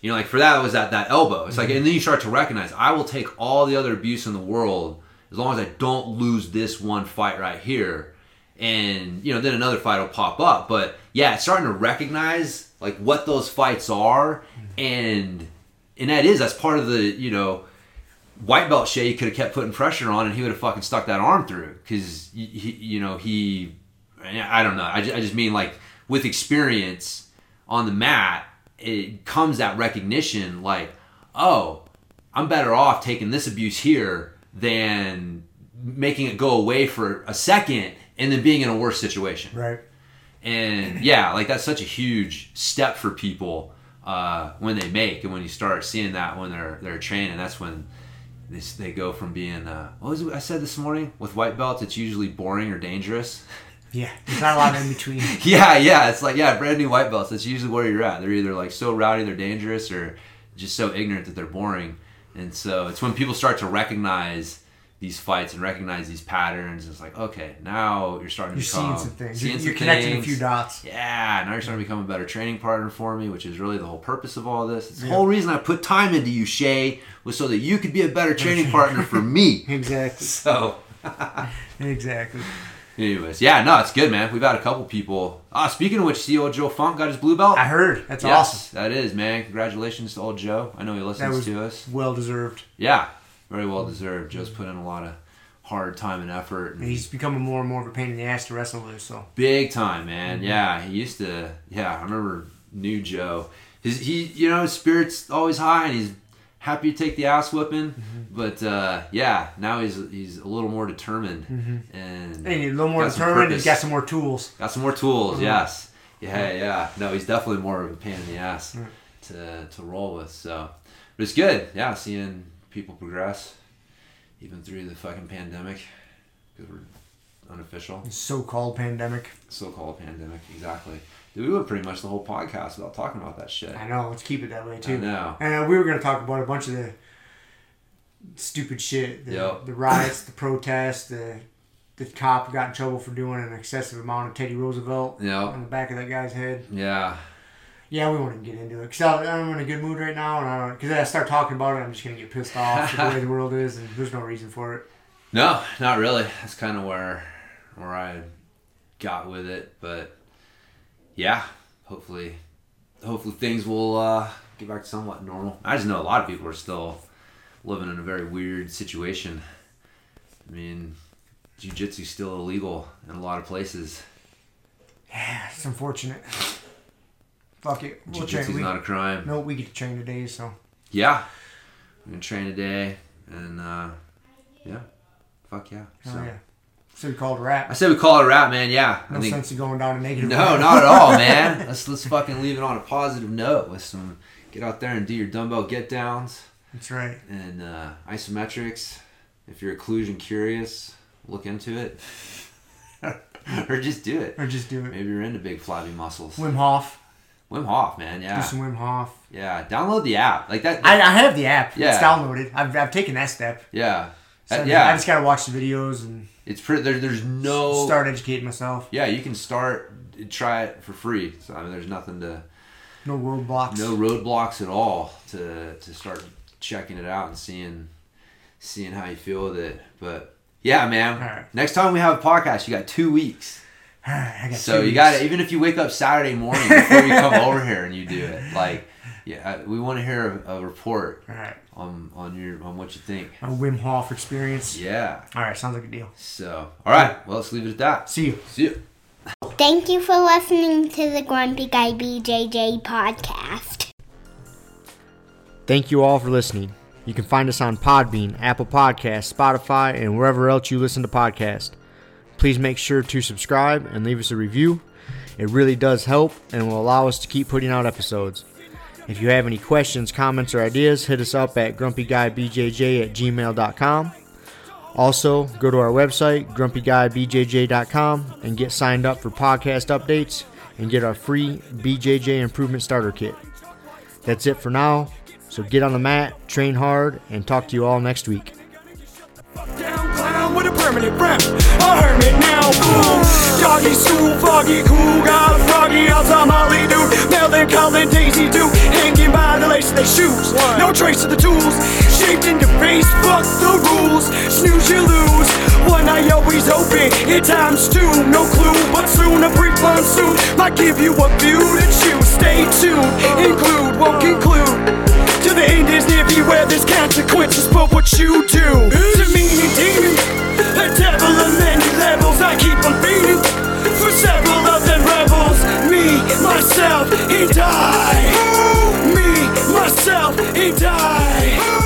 You know, like for that was that that elbow. It's like mm-hmm. and then you start to recognize I will take all the other abuse in the world as long as I don't lose this one fight right here and you know then another fight will pop up. But yeah it's starting to recognize like what those fights are and and that is that's part of the you know white belt Shay could have kept putting pressure on and he would have fucking stuck that arm through because you know he I don't know I just, I just mean like with experience on the mat it comes that recognition like oh I'm better off taking this abuse here than making it go away for a second and then being in a worse situation. Right. And yeah, like that's such a huge step for people uh, when they make and when you start seeing that when they're they're training. That's when they, they go from being uh, what was it I said this morning with white belts? It's usually boring or dangerous. Yeah. There's not a lot in between. yeah, yeah. It's like yeah, brand new white belts. That's usually where you're at. They're either like so rowdy they're dangerous, or just so ignorant that they're boring. And so it's when people start to recognize these fights and recognize these patterns. It's like okay, now you're starting to You're seeing some things. seeing You're, some you're connecting a few dots. Yeah, now you're starting to become a better training partner for me, which is really the whole purpose of all this. It's the whole reason I put time into you, Shay, was so that you could be a better training partner for me. Exactly. So Exactly. Anyways, yeah, no, it's good, man. We've had a couple people. Ah, speaking of which, see old Joe Funk got his blue belt. I heard. That's yes, awesome. That is, man. Congratulations to old Joe. I know he listens to us. well deserved. Yeah, very well deserved. Joe's put in a lot of hard time and effort. And And he's becoming more and more of a pain in the ass to wrestle with. So big time, man. Mm-hmm. Yeah, he used to. Yeah, I remember new Joe. His he, you know, his spirit's always high, and he's happy to take the ass whipping. Mm-hmm. But uh, yeah, now he's he's a little more determined and and he's a little more determined. He's got some more tools. Got some more tools, Mhm. yes. Yeah, yeah. No, he's definitely more of a pain in the ass to, to roll with. So, but it's good. Yeah, seeing people progress, even through the fucking pandemic, because we're unofficial, So-called pandemic. so-called pandemic. Exactly. We went pretty much the whole podcast without talking about that shit. I know. Let's keep it that way too. I know. And we were gonna talk about a bunch of the stupid shit, the, Yep. the riots, the protests, the the cop got in trouble for doing an excessive amount of Teddy Roosevelt Yep. on the back of that guy's head. Yeah. Yeah, we won't even get into it because I'm in a good mood right now, and I don't because I start talking about it, I'm just gonna get pissed off the way the world is, and there's no reason for it. No, not really. That's kind of where where I got with it, but yeah, hopefully, hopefully things will uh, get back to somewhat normal. I just know a lot of people are still living in a very weird situation. I mean, jujitsu's still illegal in a lot of places. Yeah, it's unfortunate. Fuck it. We'll Jiu-jitsu's train. Not a crime. no, we get to train today, so Yeah, I'm gonna train today, and uh, yeah, fuck yeah. hell So yeah. So we called a wrap. I said we call it a wrap, man. Yeah, I No think sense of going down a negative. No, road. not at all, man. Let's let's fucking leave it on a positive note with some get out there and do your dumbbell get downs That's right. and uh, isometrics. If you're occlusion curious, look into it. or just do it. Or just do it. Maybe you're into big flabby muscles. Wim Hof. Wim Hof, man. Yeah. Do some Wim Hof. Yeah. Download the app. Like that. I, I have the app. Yeah. It's downloaded. I've, I've taken that step. yeah. So Uh, I just gotta watch the videos and It's pretty there, there's no start educating myself. Yeah, you can start try it for free. So I mean there's nothing to No roadblocks. no roadblocks at all to to start checking it out and seeing seeing how you feel with it. But yeah, man. Next time we have a podcast, you got two weeks. I got So two you got to even if you wake up Saturday morning before you come over here and you do it, like yeah, we want to hear a, a report All right. on on your on what you think. A Wim Hof experience. Yeah. All right. Sounds like a deal. So all right, well let's leave it at that. See you. See you. Thank you for listening to the Grumpy Guy BJJ podcast. Thank you all for listening. You can find us on Podbean, Apple Podcasts, Spotify, and wherever else you listen to podcasts. Please make sure to subscribe and leave us a review. It really does help and will allow us to keep putting out episodes. If you have any questions, comments, or ideas, hit us up at grumpyguybjj at gmail.com. Also, go to our website, grumpyguybjj.com, and get signed up for podcast updates and get our free BJJ Improvement Starter Kit. That's it for now. So get on the mat, train hard, and talk to you all next week. Down with a permanent rep. A hermit now, boom. Doggy stool, foggy, cool, got a froggy outside Molly dude. Melvin, Colin, Daisy Duke, hanging by the lace of their shoes. No trace of the tools, shaped in your face, fuck the rules. Snooze, you lose. One eye always open, in times two, no clue. But soon a brief monsoon might give you a view to choose. Stay tuned, include, won't conclude. The end is near, beware there's consequences for what you do. To me, a demon, a devil of many levels. I keep on beating for several of them rebels. Me, myself, and I. Me, myself, and I.